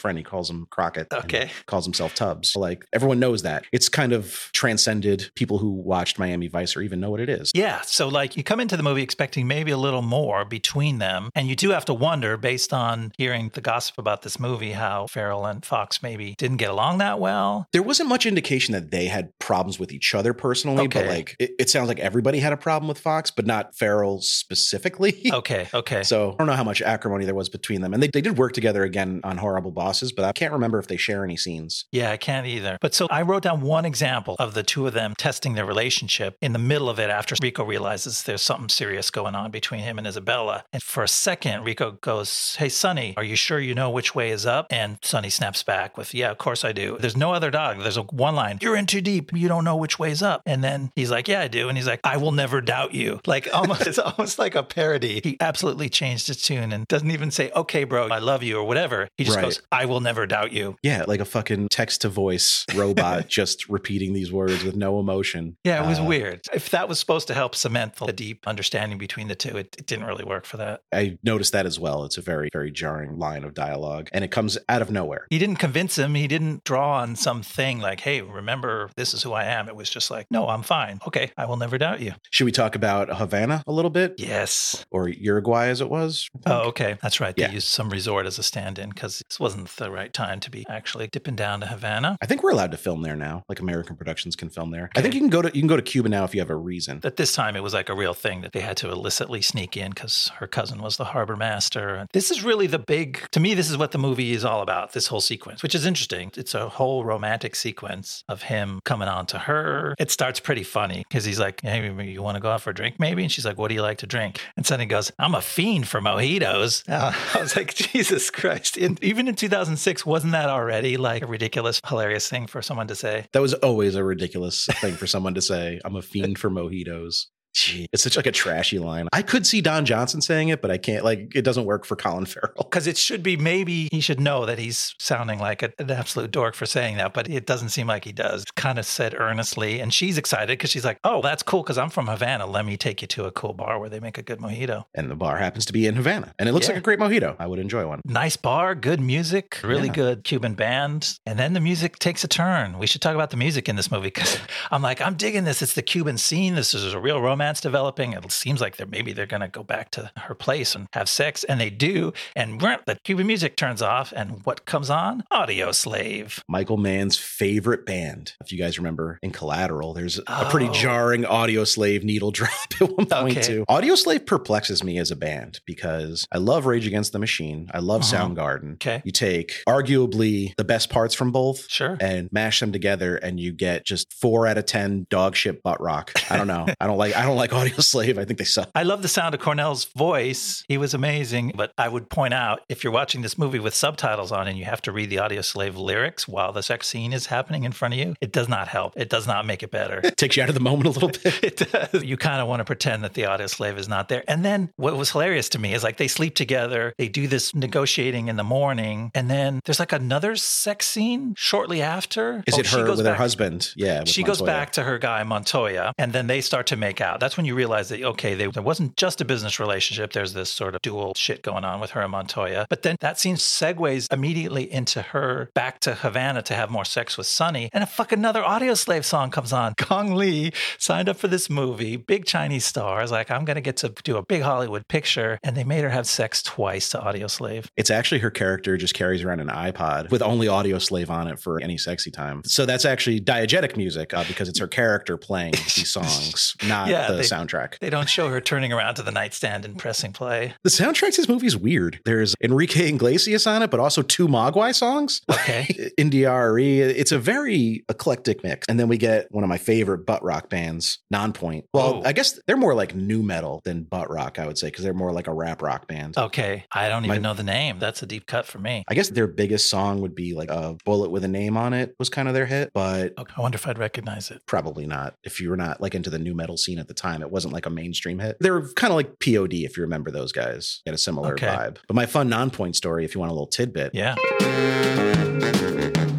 friend. He calls him Crockett. Okay. calls himself Tubbs. Like everyone knows that. It's kind of transcended people who watched Miami Vice or even know what it is. Yeah. So, like, you come into the movie expecting maybe a little more between them. And you do have to wonder, based on hearing the gossip about this movie, how Farrell and Foxx maybe didn't get along that well. There wasn't much indication that they had problems with each other personally, but like it, it sounds like everybody had a problem with Foxx, but not Farrell specifically. Okay. Okay. So I don't know how much acrimony there was between them. And they, they did work together again on Horrible Bosses, but I can't remember if they share any scenes. Yeah, I can't either. But so I wrote down one example of the two of them testing their relationship in the middle of it after Rico realizes there's something serious going on between him and Isabella. And for a second, Rico goes, Hey, Sonny, are you sure you know which way is up? And Sonny snaps back with, Yeah, of course I do. There's no other dog. There's a one line, You're in too deep. You don't know which way's up. And then he's like, Yeah, I do. And he's like, I will never doubt you. Like almost, it's almost like a parody. He absolutely changed his tune and doesn't even say, Okay, bro, I love you or whatever. He just Right. goes, I will never doubt you. Yeah, like a fucking text to voice robot just repeating these words with no emotion. Yeah, it was Uh, weird. If that was supposed to help cement the deep understanding between the two, it, it didn't really work for that. I noticed that as well. It's a very, very jarring line of dialogue, and it comes out of nowhere. He didn't convince him. He didn't draw on something like, hey, remember, this is who I am. It was just like, no, I'm fine. Okay, I will never doubt you. Should we talk about Havana a little bit? Yes. Or Uruguay as it was? Oh, okay. That's right. They Yeah. used some resort as a stand in because this wasn't the right time to be actually dipping down to Havana. I think we're allowed to film there now. Like American productions can film there. I think you can go to you can go to Cuba now if you have a reason. At this time, it was like a real thing that they had to illicitly sneak in because her cousin was the harbor master. This is really the big, to me, this is what the movie is all about, this whole sequence, which is interesting. It's a whole romantic sequence of him coming on to her. It starts pretty funny because he's like, hey, you want to go out for a drink maybe? And she's like, what do you like to drink? And suddenly goes, I'm a fiend for mojitos. Uh, I was like, Jesus Christ. And even in 2006, wasn't that already like a ridiculous, hilarious thing for someone to say? That was always a ridiculous thing for someone to say. I'm a fiend for mojitos. Gee, it's such like a trashy line. I could see Don Johnson saying it, but I can't. Like, it doesn't work for Colin Farrell. because it should be maybe he should know that he's sounding like a, an absolute dork for saying that, but it doesn't seem like he does. Kind of said earnestly, and she's excited because she's like, "Oh, that's cool because I'm from Havana. Let me take you to a cool bar where they make a good mojito. And the bar happens to be in Havana, and it looks Yeah. like a great mojito. I would enjoy one. Nice bar, good music, really Yeah. good Cuban band, and then the music takes a turn. We should talk about the music in this movie because I'm like, I'm digging this. It's the Cuban scene. This is a real romance developing. It seems like they're maybe they're gonna go back to her place and have sex, and they do. And the Cuban music turns off, and what comes on? Audioslave. Michael Mann's favorite band. If you guys remember in Collateral, there's a pretty Oh. jarring Audioslave needle drop at one point Okay. too. Audioslave perplexes me as a band because I love Rage Against the Machine. I love Uh-huh. Soundgarden. Okay. You take arguably the best parts from both Sure. and mash them together and you get just four out of ten dog shit butt rock. I don't know. I don't like I don't like Audio Slave. I think they suck. I love the sound of Cornell's voice. He was amazing. But I would point out if you're watching this movie with subtitles on and you have to read the Audioslave lyrics while the sex scene is happening in front of you, it does not help. It does not make it better. It Takes you out of the moment a little bit. it does. You kind of want to pretend that the Audioslave is not there. And then what was hilarious to me is like they sleep together, they do this negotiating in the morning, and then there's like another sex scene shortly after. Is Oh, it her with her husband? Yeah. with she goes back to her guy Montoya, and then they start to make out. That's when you realize that okay, they, there wasn't just a business relationship. There's this sort of dual shit going on with her and Montoya. But then that scene segues immediately into her back to Havana to have more sex with Sonny, and a fuck another Audioslave song comes on. Gong Li signed up for this movie, big Chinese stars. Like I'm gonna get to do a big Hollywood picture, and they made her have sex twice to Audioslave. It's actually her character just carries around an iPod with only Audioslave on it for any sexy time. So that's actually diegetic music uh, because it's her character playing these songs, not Yeah, the they- soundtrack. They don't show her turning around to the nightstand and pressing play. The soundtrack to this movie is weird. There's Enrique Iglesias on it, but also two Mogwai songs. Okay. India.Arie. It's a very eclectic mix. And then we get one of my favorite butt rock bands, Nonpoint. Well, Oh. I guess they're more like new metal than butt rock, I would say, because they're more like a rap rock band. Okay. I don't even My- know the name. That's a deep cut for me. I guess their biggest song would be like a bullet with a name on it was kind of their hit, but Okay. I wonder if I'd recognize it. probably not. If you were not like into the new metal scene at the time, it wasn't like a mainstream hit. They were kind of like POD, if you remember those guys. Had a similar Okay. vibe. But my fun Nonpoint story, if you want a little tidbit, Yeah.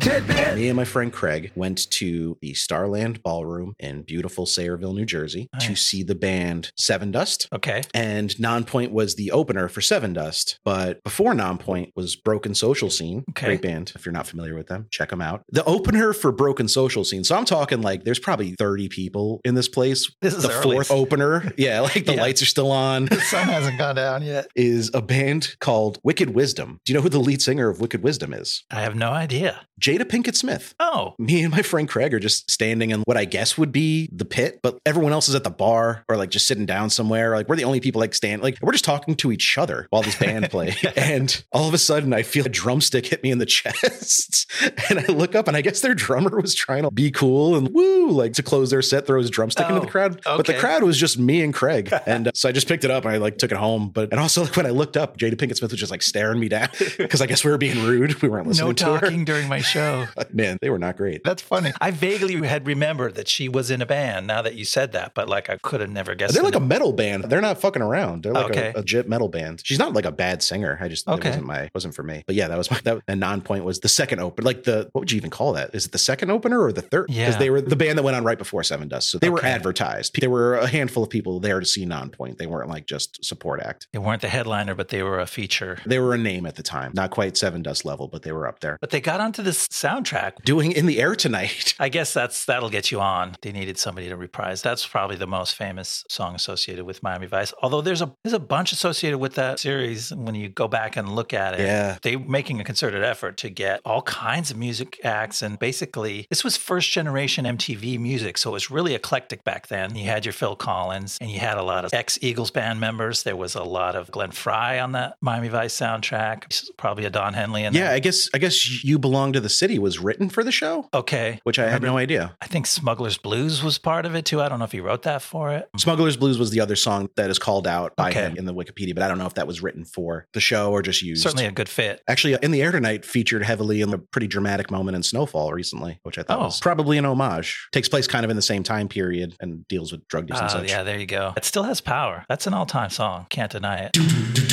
Me and my friend Craig went to the Starland Ballroom in beautiful Sayreville, New Jersey, to see the band Sevendust. Okay. And Nonpoint was the opener for Sevendust. But before Nonpoint was Broken Social Scene. Okay. Great band. If you're not familiar with them, check them out. The opener for Broken Social Scene. So I'm talking like there's probably 30 people in this place. This is the early. fourth opener. Yeah, like the Yeah. lights are still on. The sun hasn't gone down yet. Is a band called Wicked Wisdom. Do you know who the lead singer of Wicked Wisdom is? I have no idea. Jada Pinkett Smith. Oh, Me and my friend Craig are just standing in what I guess would be the pit, but everyone else is at the bar or like just sitting down somewhere. Like we're the only people like stand like we're just talking to each other while this band play. and all of a sudden I feel a drumstick hit me in the chest. and I look up and I guess their drummer was trying to be cool and woo, like to close their set, throw his drumstick into Oh, the crowd. But the crowd was just me and Craig. And uh, so I just picked it up and I like took it home. But and also like when I looked up, Jada Pinkett Smith was just like staring me down because I guess we were being rude. We weren't listening no to her. talking during my show. Man, they were not great. That's funny. I vaguely had remembered that she was in a band now that you said that, but like I could have never guessed. They're the like a metal band. They're not fucking around. They're like Okay. a, a legit metal band. She's not like a bad singer. I just Okay. it wasn't my wasn't for me. But yeah, that was my that and Nonpoint was the second open. Like the what would you even call that? Is it the second opener or the third? Yeah. Because Yeah. they were the band that went on right before Sevendust. So they were Okay. advertised. There were a handful of people there to see Nonpoint. They weren't like just support act. They weren't the headliner, but they were a feature. They were a name at the time. Not quite Sevendust level, but they were up there. But they got onto this soundtrack. Doing in the air tonight. I guess that's that'll get you on. They needed somebody to reprise. That's probably the most famous song associated with Miami Vice. Although there's a there's a bunch associated with that series when you go back and look at it. Yeah. They making a concerted effort to get all kinds of music acts and basically this was first generation MTV music, so it was really eclectic back then. You had your Phil Collins and you had a lot of ex Eagles band members. There was a lot of Glenn Frey on that Miami Vice soundtrack. Probably a Don Henley in Yeah, there. I guess I guess You Belong to the City was written for the show, Okay. which I had no idea. I think Smuggler's Blues was part of it too. I don't know if he wrote that for it. Smuggler's Blues was the other song that is called out by Okay. him in the Wikipedia, but I don't know if that was written for the show or just used. Certainly a good fit. Actually, In the Air Tonight featured heavily in a pretty dramatic moment in Snowfall recently, which I thought Oh. was probably an homage. Takes place kind of in the same time period and deals with drug use and Uh, such. yeah, there you go. It still has power. That's an all-time song. Can't deny it.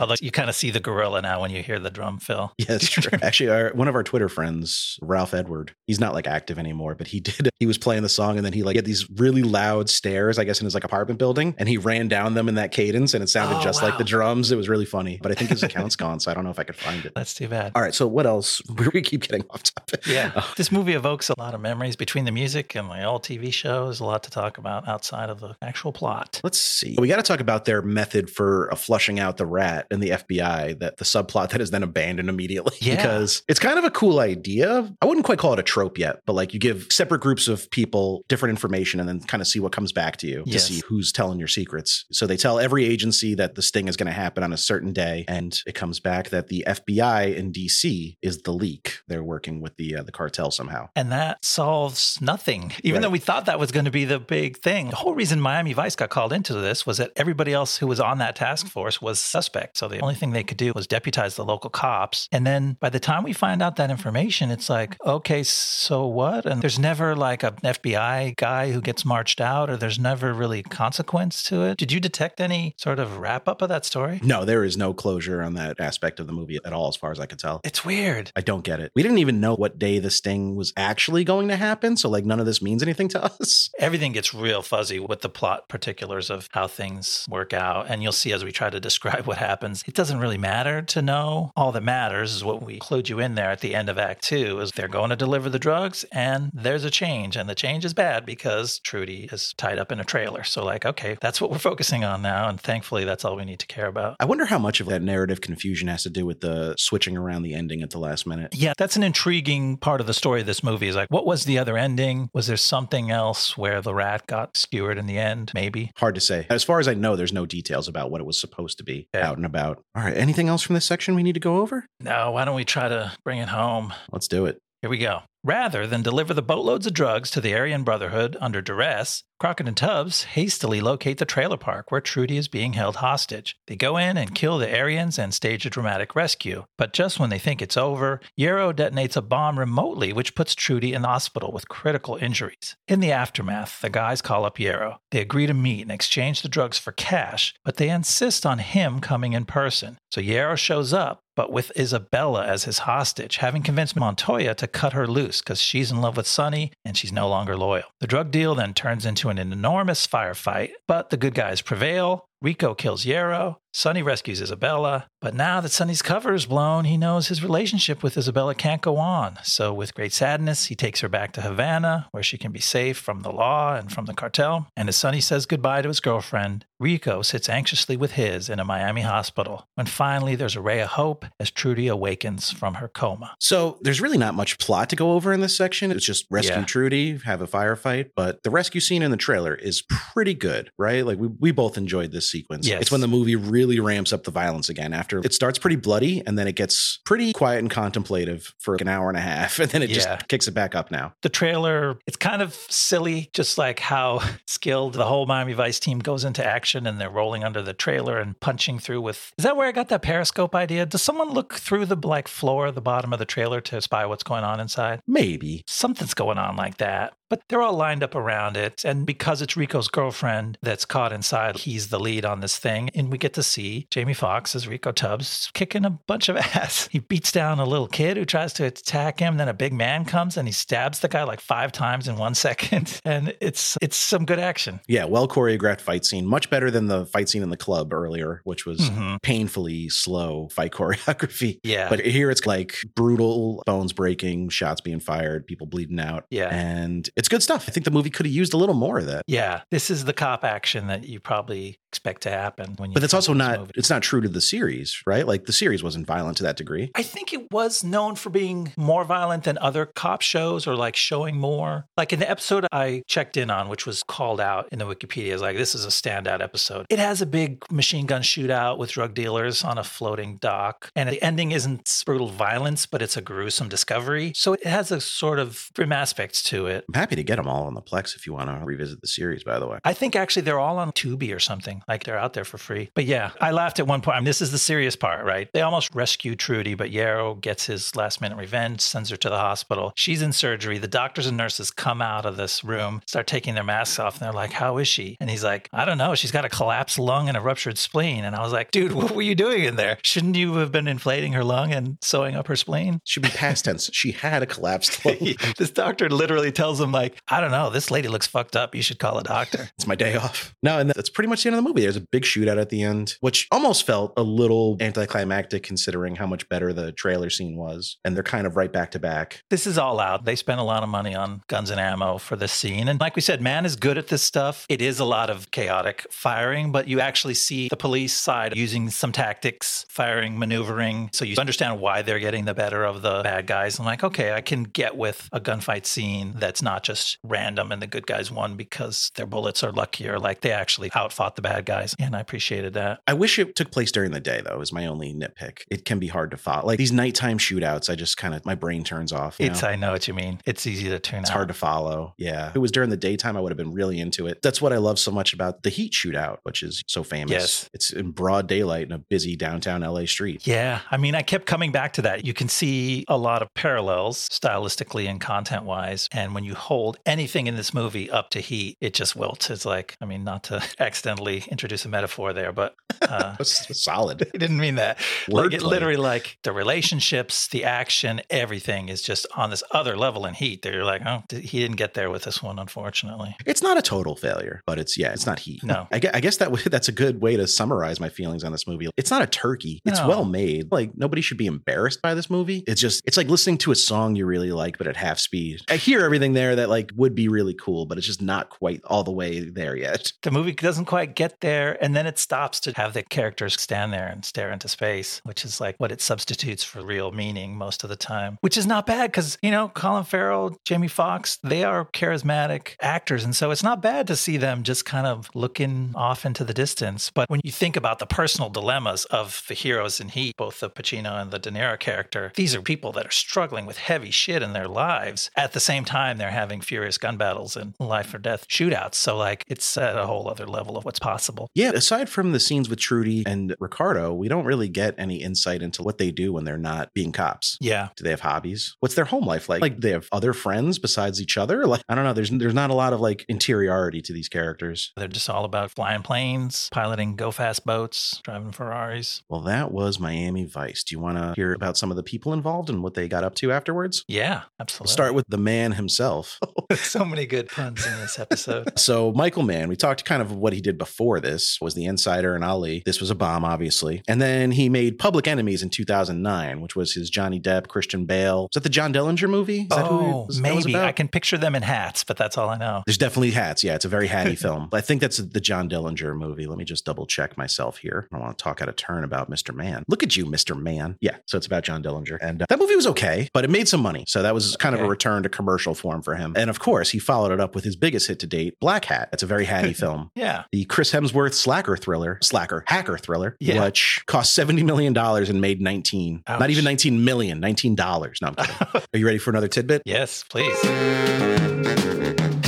Although you kind of see the gorilla now when you hear the drum fill. Yeah, that's true. Actually, our, one of our Twitter friends, Ralph Edward, he's not like active anymore, but he did. He was playing the song, and then he like had these really loud stairs, I guess, in his like apartment building, and he ran down them in that cadence, and it sounded Oh, just like the drums. It was really funny, but I think his account's gone, so I don't know if I could find it. That's too bad. All right, so what else? We keep getting off topic. Yeah, Oh, this movie evokes a lot of memories between the music and the old TV shows. A lot to talk about outside of the actual plot. Let's see. We got to talk about their method for uh, flushing out the rat in the FBI, that the subplot that is then abandoned immediately. Yeah. Because it's kind of a cool idea. I wouldn't quite call it a trope yet, but like you give separate groups of people different information and then kind of see what comes back to you Yes. to see who's telling your secrets. So they tell every agency that this thing is going to happen on a certain day. And it comes back that the FBI in DC is the leak. They're working with the, uh, the cartel somehow. And that solves nothing, even Right. though we thought that was going to be the big thing. The whole reason Miami Vice got called into this was that everybody else who was on that task force was suspect. So the only thing they could do was deputize the local cops. And then by the time we find out that information, it's like, okay, so what? And there's never like an FBI guy who gets marched out, or there's never really consequence to it. Did you detect any sort of wrap up of that story? No, there is no closure on that aspect of the movie at all, as far as I could tell. It's weird. I don't get it. We didn't even know what day the sting was actually going to happen. So, like, none of this means anything to us. everything gets real fuzzy with the plot particulars of how things work out. And you'll see as we try to describe what happens, it doesn't really matter to know. All that matters is what we include you in there at the end of Act Two is they're going to deliver the drugs and there's a change. And the change is bad because Trudy is tied up in a trailer. So, like, okay, that's what we're focusing on now. And thankfully, that's all we need to care about. I wonder how much of that narrative confusion has to do with the switching around the ending at the last minute. Yeah, that's an intriguing part of the story of this movie is like, what was the other ending? Was there something else where the rat got skewered in the end? Maybe. Hard to say. As far as I know, there's no details about what it was supposed to be Yeah. out and about. All right. Anything else from this section we need to go over? No, why don't we try to bring it home? Let's do it. Here we go. Rather than deliver the boatloads of drugs to the Aryan Brotherhood under duress, Crockett and Tubbs hastily locate the trailer park where Trudy is being held hostage. They go in and kill the Aryans and stage a dramatic rescue. But just when they think it's over, Yarrow detonates a bomb remotely, which puts Trudy in the hospital with critical injuries. In the aftermath, the guys call up Yarrow. They agree to meet and exchange the drugs for cash, but they insist on him coming in person. So Yarrow shows up, but with Isabella as his hostage, having convinced Montoya to cut her loose because she's in love with Sonny and she's no longer loyal. The drug deal then turns into an enormous firefight, but the good guys prevail. Rico kills Yarrow. Sonny rescues Isabella. But now that Sonny's cover is blown, he knows his relationship with Isabella can't go on. So, with great sadness, he takes her back to Havana, where she can be safe from the law and from the cartel. And as Sonny says goodbye to his girlfriend, Rico sits anxiously with his in a Miami hospital. When finally there's a ray of hope as Trudy awakens from her coma. So there's really not much plot to go over in this section. It's just rescue Yeah. Trudy, have a firefight. But the rescue scene in the trailer is pretty good, right? Like we, we both enjoyed this sequence. Yes. It's when the movie really ramps up the violence again after it starts pretty bloody and then it gets pretty quiet and contemplative for like an hour and a half. And then it Yeah. just kicks it back up now. The trailer, it's kind of silly, just like how skilled the whole Miami Vice team goes into action and they're rolling under the trailer and punching through with. Is that where I got that periscope idea? Does someone look through the like floor, the bottom of the trailer to spy what's going on inside? Maybe. Something's going on like that. But they're all lined up around it. And because it's Rico's girlfriend that's caught inside, he's the lead on this thing. And we get to see Jamie Foxx as Rico Tubbs kicking a bunch of ass. He beats down a little kid who tries to attack him. Then a big man comes and he stabs the guy like five times in one second. And it's it's some good action. Yeah, well choreographed fight scene. Much better than the fight scene in the club earlier, which was Mhm. painfully slow fight choreography. Yeah. But here it's like brutal, bones breaking, shots being fired, people bleeding out. Yeah. And it's good stuff. I think the movie could have used a little more of that. yeah, this is the cop action that you probably expect to happen when you. But that's also not movie. it's not true to the series, right? Like the series wasn't violent to that degree. I think it was known for being more violent than other cop shows or like showing more. Like in the episode I checked in on, which was called out in the Wikipedia, is like this is a standout episode. It has a big machine gun shootout with drug dealers on a floating dock. And the ending isn't brutal violence, but it's a gruesome discovery. So it has a sort of grim aspects to it. I'm happy to get them all on the Plex if you want to revisit the series, by the way. I think actually they're all on Tubi or something. Like they're out there for free. But yeah, I laughed at one point. I mean, this is the serious part, right? They almost rescue Trudy, but Yarrow gets his last minute revenge, sends her to the hospital. She's in surgery. The doctors and nurses come out of this room, start taking their masks off, and they're like, How is she? And he's like, I don't know. She's got a collapsed lung and a ruptured spleen. And I was like, Dude, what were you doing in there? Shouldn't you have been inflating her lung and sewing up her spleen? Should be past tense. She had a collapsed lung. this doctor literally tells him, like, I don't know, this lady looks fucked up. You should call a doctor. It's my day off. No, and that's pretty much the end of the movie. There's a big shootout at the end, which almost felt a little anticlimactic considering how much better the trailer scene was. And they're kind of right back to back. This is all out. They spent a lot of money on guns and ammo for this scene. And like we said, Mann is good at this stuff. It is a lot of chaotic firing, but you actually see the police side using some tactics, firing, maneuvering. So you understand why they're getting the better of the bad guys. I'm like, okay, I can get with a gunfight scene that's not just random and the good guys won because their bullets are luckier. Like they actually outfought the bad guys. And I appreciated that. I wish it took place during the day, though, is my only nitpick. It can be hard to follow. Like these nighttime shootouts, I just kind of, my brain turns off. you It's, know? I know what you mean. It's easy to tune It's out. hard to follow. Yeah. If it was during the daytime, I would have been really into it. That's what I love so much about the Heat shootout, which is so famous. Yes. It's in broad daylight in a busy downtown LA street. Yeah. I mean, I kept coming back to that. You can see a lot of parallels stylistically and content wise. And when you hold anything in this movie up to heat, it just wilts. It's like, I mean, not to accidentally introduce a metaphor there, but uh, That's solid. I didn't mean that. Like it literally like the relationships, the action, everything is just on this other level in heat. That you're like, oh, he didn't get there with this one, unfortunately. It's not a total failure, but it's yeah, it's not heat. No. I guess, I guess that that's a good way to summarize my feelings on this movie. It's not a turkey. It's No. well made. Like nobody should be embarrassed by this movie. It's just it's like listening to a song you really like, but at half speed. I hear everything there that like would be really cool, but it's just not quite all the way there yet. the movie doesn't quite get there and then it stops to have the characters stand there and stare into space which is like what it substitutes for real meaning most of the time which is not bad because you know colin farrell jamie Foxx, they are charismatic actors and so it's not bad to see them just kind of looking off into the distance. But when you think about the personal dilemmas of the heroes in heat both the pacino and the de niro character these are people that are struggling with heavy shit in their lives. At the same time they're having furious gun battles and life or death shootouts. So like it's at a whole other level of what's possible Yeah, aside from the scenes with Trudy and Ricardo, we don't really get any insight into what they do when they're not being cops. Yeah. Do they have hobbies? What's their home life like? Like they have other friends besides each other? Like I don't know. There's there's not a lot of like interiority to these characters. They're just all about flying planes, piloting go fast boats, driving Ferraris. Well, that was Miami Vice. Do you want to hear about some of the people involved and what they got up to afterwards? Yeah, We'll absolutely. start with the man himself. so many good puns in this episode. So Michael Mann, we talked kind of what he did before this was the Insider and Ali. This was a bomb, obviously, and then he made Public Enemies in 2009, which was his Johnny Depp, Christian Bale. Is that the John Dillinger movie? Is that who oh, that maybe. about? I can picture them in hats, but that's all I know. There's definitely hats. Yeah, it's a very hatty film. I think that's the John Dillinger movie. Let me just double check myself here. I don't want to talk out of turn about Mr. Mann. Look at you, Mr. Mann. Yeah, so it's about John Dillinger. And uh, that movie was okay, but it made some money. So that was kind of a return to commercial form for him. And of course, he followed it up with his biggest hit to date, Blackhat. That's a very hatty film. Yeah. The Chris Hemsworth slacker thriller, slacker, hacker thriller, Yeah. which cost $70 million and made 19. Not even 19 million, $19. No, I'm kidding. Are you ready for another tidbit? Yes, please.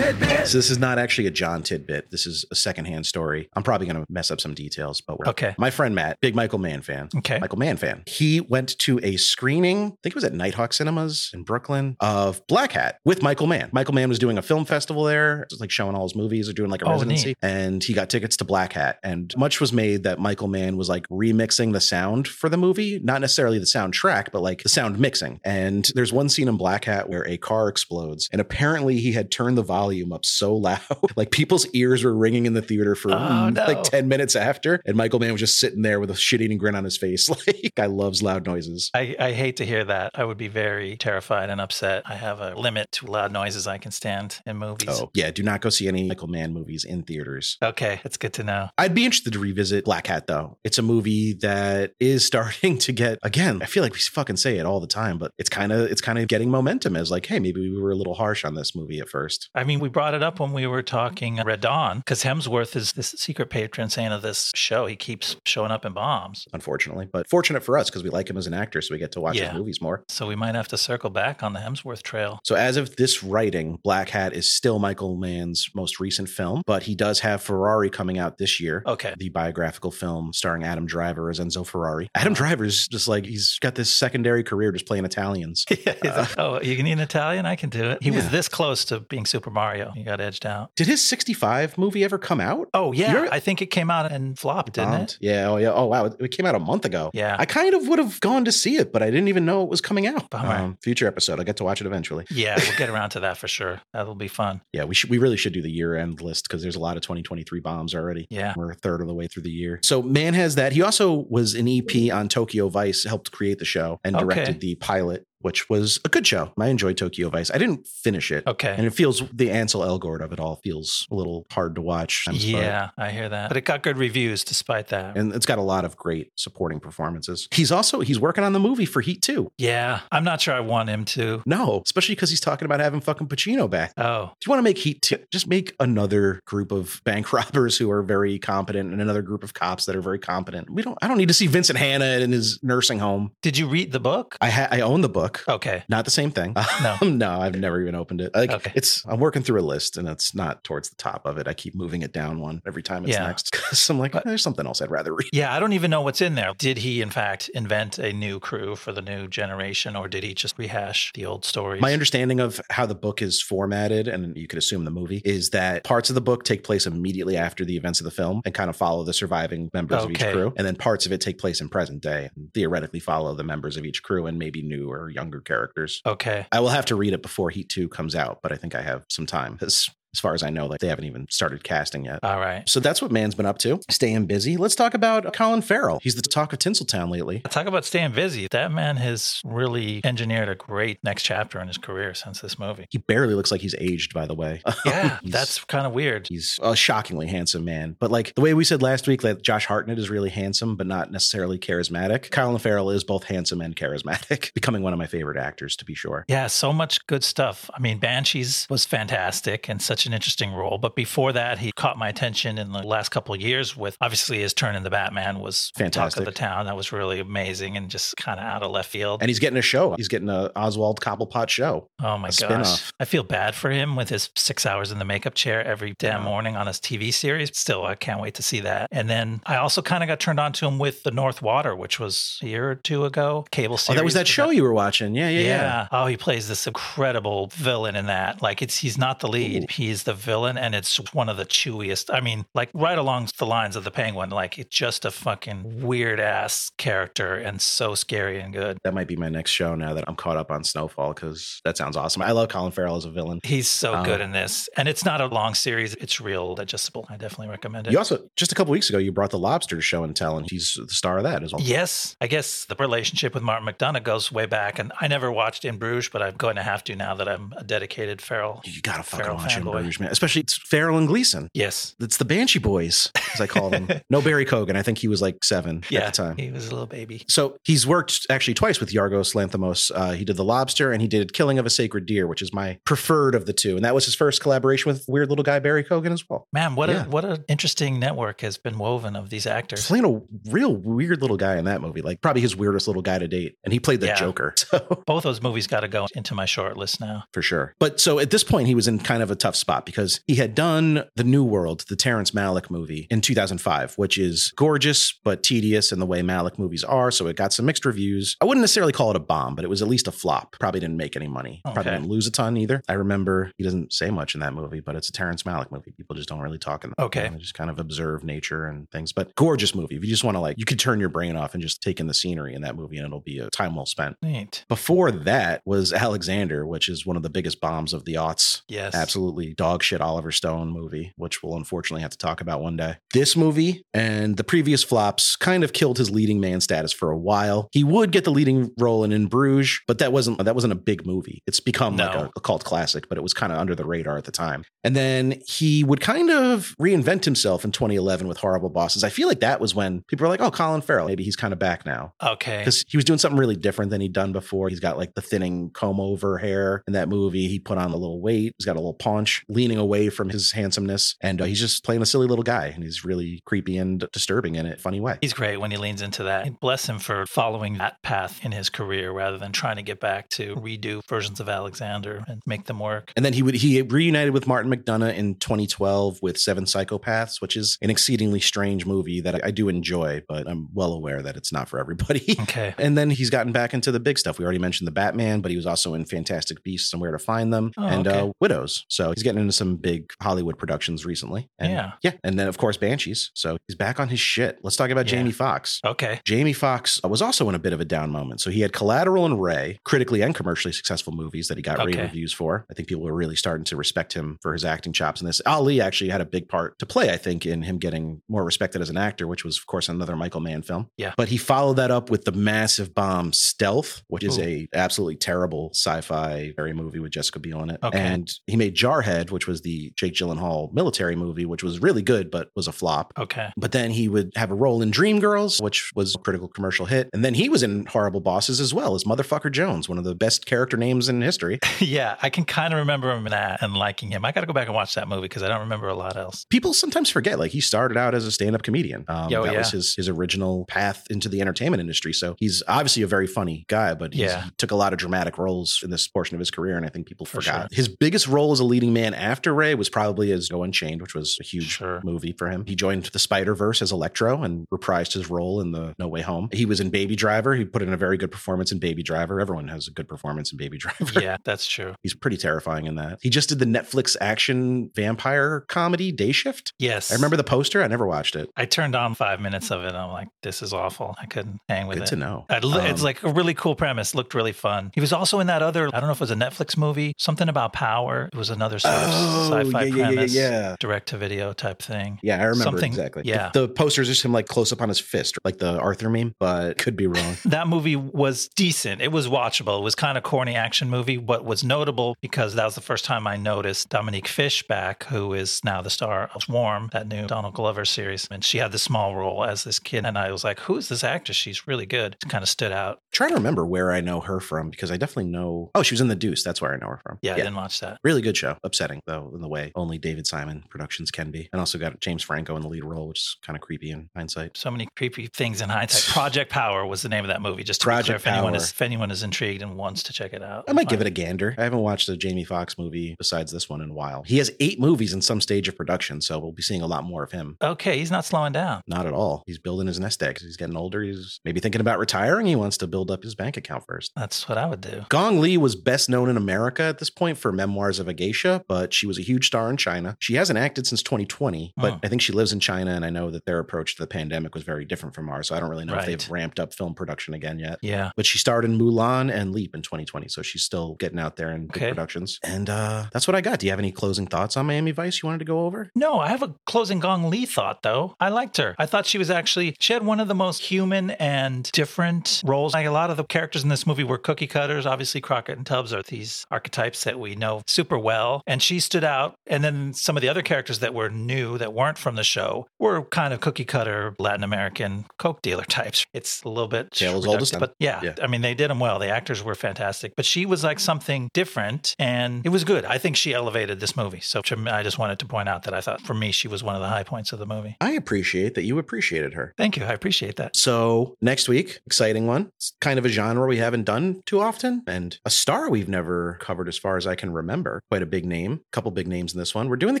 So this is not actually a John tidbit. This is a secondhand story. I'm probably going to mess up some details, but we're Okay. My friend Matt, big Michael Mann fan. Okay. Michael Mann fan. He went to a screening, I think it was at Nitehawk Cinemas in Brooklyn, of Blackhat with Michael Mann. Michael Mann was doing a film festival there, just like showing all his movies or doing like a Oh, residency. neat. And he got tickets to Blackhat. And much was made that Michael Mann was like remixing the sound for the movie, not necessarily the soundtrack, but like the sound mixing. And there's one scene in Blackhat where a car explodes. And apparently he had turned the volume up so loud, like people's ears were ringing in the theater for Oh, mm, no. like 10 minutes after. And Michael Mann was just sitting there with a shit eating grin on his face. Like, I loves loud noises. I, I hate to hear that. I would be very terrified and upset. I have a limit to loud noises I can stand in movies. Oh, yeah. Do not go see any Michael Mann movies in theaters. Okay, that's good to know. I'd be interested to revisit Blackhat, though. It's a movie that is starting to get again. I feel like we fucking say it all the time, but it's kind of it's kind of getting momentum as like, hey, maybe we were a little harsh on this movie at first. I mean, we brought it up when we were talking uh, Red Dawn because Hemsworth is this secret patron saint of this show. He keeps showing up in bombs. Unfortunately, but fortunate for us because we like him as an actor, so we get to watch Yeah. his movies more. So we might have to circle back on the Hemsworth trail. So as of this writing, Blackhat is still Michael Mann's most recent film, but he does have Ferrari coming out this year. Okay. The biographical film starring Adam Driver as Enzo Ferrari. Adam Driver's just like he's got this secondary career just playing Italians. Yeah, he's like, oh, you can eat an Italian? I can do it. He was this close to being Super Mario. He got edged out. Did his 65 movie ever come out? Oh, yeah. You're- I think it came out and flopped, didn't Bombed. it? Yeah. Oh, yeah. Oh, wow. It- came out a month ago. Yeah. I kind of would have gone to see it, but I didn't even know it was coming out. Um, future episode. I'll get to watch it eventually. Yeah, we'll get around to that for sure. That'll be fun. Yeah, we should. We really should do the year end list because there's a lot of 2023 bombs already. Yeah. We're a third of the way through the year. So Mann has that. He also was an EP on Tokyo Vice, helped create the show and Okay. directed the pilot, which was a good show. I enjoyed Tokyo Vice. I didn't finish it. Okay. And it feels the Ansel Elgort of it all feels a little hard to watch. Yeah, I hear that. But it got good reviews despite that. And it's got a lot of great supporting performances. He's also he's working on the movie for Heat 2. yeah, I'm not sure I want him to. No, especially because he's talking about having fucking Pacino back. Oh, Do you want to make Heat 2, just make another group of bank robbers who are very competent and another group of cops that are very competent. We don't I don't need to see Vincent Hanna in his nursing home. did you read the book? I ha- I own the book. Okay. Not the same thing. No. Um, no, I've never even opened it. Like Okay. it's I'm working through a list and it's not towards the top of it. I keep moving it down one every time it's Yeah. next. Cause I'm like, there's something else I'd rather read. Yeah, I don't even know what's in there. Did he, in fact, invent a new crew for the new generation, or did he just rehash the old stories? My understanding of how the book is formatted, and you could assume the movie, is that parts of the book take place immediately after the events of the film and kind of follow the surviving members of each crew. And then parts of it take place in present day and theoretically follow the members of each crew and maybe new or younger characters. okay. I will have to read it before Heat 2 comes out, but I think I have some time. As, as far as I know, like they haven't even started casting yet. All right. So that's what Mann's been up to, staying busy. Let's talk about Colin Farrell. He's the talk of Tinseltown lately. Talk about staying busy. That man has really engineered a great next chapter in his career since this movie. He barely looks like he's aged, by the way. Yeah, that's kind of weird. He's a shockingly handsome man. But like the way we said last week that Josh Hartnett is really handsome, but not necessarily charismatic, Colin Farrell is both handsome and charismatic, becoming one of my favorite actors, to be sure. Yeah, so much good stuff. I mean, Banshees was fantastic and such such an interesting role. But before that, he caught my attention in the last couple of years with obviously his turn in the Batman was talk Fantastic. of the town. That was really amazing and just kind of out of left field. And he's getting a show. He's getting a Oswald Cobblepot show. Oh my gosh. spin-off. I feel bad for him with his six hours in the makeup chair every damn Yeah. morning on his TV series. Still, I can't wait to see that. And then I also kind of got turned on to him with The North Water, which was a year or two ago. Cable Oh, that was that show you were watching. Yeah, yeah, yeah. Oh, he plays this incredible villain in that. Like it's he's not the lead. Ooh. He's the villain and it's one of the chewiest. I mean, like right along the lines of the penguin. Like it's just a fucking weird ass character and so scary and good. That might be my next show now that I'm caught up on Snowfall because that sounds awesome. I love Colin Farrell as a villain. He's so Um, good in this. And it's not a long series. It's real digestible. I definitely recommend it. You also just a couple weeks ago you brought the Lobster to show and tell, and he's the star of that as well. Yes, I guess the relationship with Martin McDonagh goes way back, and I never watched In Bruges, but I'm going to have to now that I'm a dedicated Farrell. You gotta fucking Farrell watch fanboy. Bruges, man. Especially it's Farrell and Gleeson. Yes, It's the Banshee Boys, as I call them. no Barry Keoghan. I think he was like seven yeah, at the time. he was a little baby. So he's worked actually twice with Yorgos Lanthimos. Uh, he did The Lobster and he did Killing of a Sacred Deer, which is my preferred of the two. And that was his first collaboration with weird little guy Barry Keoghan as well. Man, what Yeah. a what an interesting network has been woven of these actors. playing a real weird little guy in that movie, like probably his weirdest little guy to date. And he played the Yeah. Joker. So Both those movies got to go into my short list now. for sure. But so at this point, he was in kind of a tough spot because he had done The New World, the Terrence Malick movie in 2005, which is gorgeous but tedious in the way Malick movies are. So it got some mixed reviews. I wouldn't necessarily call it a bomb, but it was at least a flop. Probably didn't make any money. Probably didn't lose a ton either. I remember he doesn't say much in that movie, but it's a Terrence Malick movie. People just don't really talk in that. Okay. They just kind of observe nature and things. But gorgeous movie. If you just want to like, you could turn your brain off and just take in the scenery in that movie and it'll be a time well spent. Neat. Before that was Alexander, which is one of the biggest bombs of the aughts. Yes. Absolutely dog shit Oliver Stone movie, which we'll unfortunately have to talk about one day. This movie and the previous flops kind of killed his leading man status for a while. He would get the leading role in In Bruges, but that wasn't that wasn't a big movie. It's become like a, a cult classic, but it was kind of under the radar at the time. And then he would kind of reinvent himself in 2011 with Horrible Bosses. I feel like that was when people were like, "Oh, Colin Farrell, maybe he's kind of back now." Okay. because he was doing something really different than he'd done before. He's got like the thinning comb over hair in that movie. He put on a little weight. He's got a little paunch, leaning away from his handsomeness, and uh, he's just playing a silly little guy, and he's really creepy and disturbing in a funny way. He's great when he leans into that. Bless him for following that path in his career rather than trying to get back to redo versions of Alexander and make them work. And then he would he reunited with Martin McDonagh in 2012 with Seven Psychopaths, which is an exceedingly strange movie that I, I do enjoy, but I'm well aware that it's not for everybody. Okay. And then he's gotten back into the big stuff. We already mentioned the Batman, but he was also in Fantastic Beasts and Where to Find Them Oh, and okay. uh, Widows. So he's getting into some big Hollywood productions recently. And, Yeah. Yeah. And then, of course, Banshees. So he's back on his shit. Let's talk about Yeah. Jamie Foxx. Okay. Jamie Foxx was also in a bit of a down moment. So he had Collateral and Ray, critically and commercially successful movies that he got rave reviews for. I think people were really starting to respect him for his acting chops in this. Ali actually had a big part to play, I think, in him getting more respected as an actor, which was, of course, another Michael Mann film. Yeah. But he followed that up with the massive bomb Stealth, which is Ooh. a absolutely terrible sci-fi very movie with Jessica Biel in it. Okay. And he made Jarhead, which was the Jake Gyllenhaal military movie, which was really good, but was a flop. Okay. But then he would have a role in Dreamgirls, which was a critical commercial hit. And then he was in Horrible Bosses as well as Motherfucker Jones, one of the best character names in history. yeah, I can kind of remember him in that and liking him. I got to go back and watch that movie because I don't remember a lot else. People sometimes forget, like he started out as a stand-up comedian. Um, Oh, that was his his original path into the entertainment industry. So he's obviously a very funny guy, but Yeah. he took a lot of dramatic roles in this portion of his career, and I think people For forgot. His biggest role as a leading man after Ray was probably as Django Unchained, which was a huge Sure. movie for him. He joined the Spider Verse as Electro and reprised his role in the No Way Home. He was in Baby Driver. He put in a very good performance in Baby Driver. Everyone has a good performance in Baby Driver. Yeah, that's true. He's pretty terrifying in that. He just did the Netflix action vampire comedy Day Shift. Yes. I remember the poster. I never watched it. I turned on five minutes of it. And I'm like, this is awful. I couldn't hang with Good it. to know. I lo- it's Um, like a really cool premise. Looked really fun. He was also in that other, I don't know if it was a Netflix movie, something about power. It was another Oh, sci-fi yeah, yeah, yeah, premise, yeah. direct to video type thing. Yeah, I remember Something- exactly. yeah. The, the poster's just him like close up on his fist, like the Arthur meme, but could be wrong. That movie was decent. It was watchable. It was kind of corny action movie, but was notable because that was the first time I noticed Dominique Fishback, who is now the star of Swarm, that new Donald Glover series. And she had the small role as this kid. And I was like, who is this actress? She's really good. It kind of stood out. trying to remember where I know her from because I definitely know. Oh, she was in The Deuce. That's where I know her from. Yeah, I didn't watch that. Really good show. Upsetting. Though in the way only David Simon productions can be. And also got James Franco in the lead role, which is kind of creepy in hindsight. So many creepy things in hindsight. Project Power was the name of that movie. Just to Project clear, if anyone Power. is if anyone is intrigued and wants to check it out, I might give it a gander. I haven't watched a Jamie Foxx movie besides this one in a while. He has eight movies in some stage of production, so we'll be seeing a lot more of him. Okay, he's not slowing down. Not at all. He's building his nest egg. He's getting older. He's maybe thinking about retiring. He wants to build up his bank account first. That's what I would do. Gong Li was best known in America at this point for Memoirs of a Geisha, but she was a huge star in China. She hasn't acted since 2020, but Oh. I think she lives in China, and I know that their approach to the pandemic was very different from ours. So I don't really know if they've ramped up film production again yet. Yeah. But she starred in Mulan and Leap in 2020, so she's still getting out there in big Okay. productions. And uh, that's what I got. Do you have any closing thoughts on Miami Vice you wanted to go over? No, I have a closing Gong Li thought though. I liked her. I thought she was actually she had one of the most human and different roles. Like a lot of the characters in this movie were cookie cutters. Obviously, Crockett and Tubbs are these archetypes that we know super well, and she stood out. And then some of the other characters that were new that weren't from the show were kind of cookie cutter Latin American coke dealer types. It's a little bit Tale as old as reductive, time. but yeah, Yeah. I mean they did them well. The actors were fantastic, but she was like something different, and it was good. I think she elevated this movie. So I just wanted to point out that I thought for me she was one of the high points of the movie. I appreciate that you appreciated her. Thank you. I appreciate that. So next week, exciting one. It's kind of a genre we haven't done too often, and a star we've never covered as far as I can remember. Quite a big name, couple big names in this one. We're doing the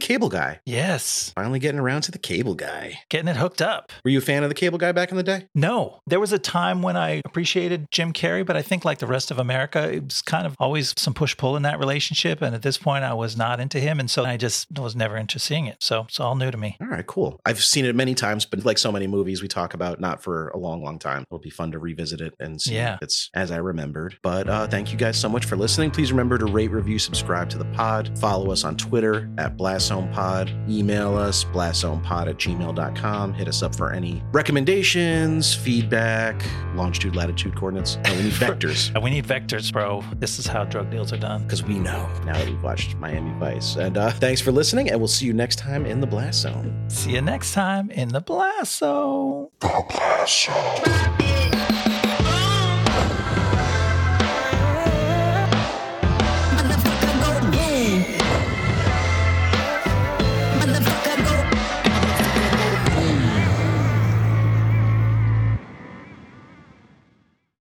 Cable Guy. Yes, Finally getting around to the Cable Guy. getting it hooked up. Were you a fan of the Cable Guy back in the day? No, there was a time when I appreciated Jim Carrey, but I think like the rest of America, it was kind of always some push pull in that relationship. And at this point, I was not into him. And so I just was never into seeing it. So it's all new to me. All right, cool. I've seen it many times, but like so many movies we talk about, not for a long, long time. It'll be fun to revisit it and see Yeah. if it's as I remembered. But uh, thank you guys so much for listening. Please remember to rate, review, subscribe to the pod. Follow us on Twitter at BlastZonePod. Email us, blastzonepod at gmail.com. Hit us up for any recommendations, feedback, longitude, latitude coordinates. No, we need vectors. And we need vectors, bro. This is how drug deals are done. Because we know now that we've watched Miami Vice. And uh, thanks for listening, and we'll see you next time in the Blast Zone. See you next time in the Blast Zone. The Blast Zone.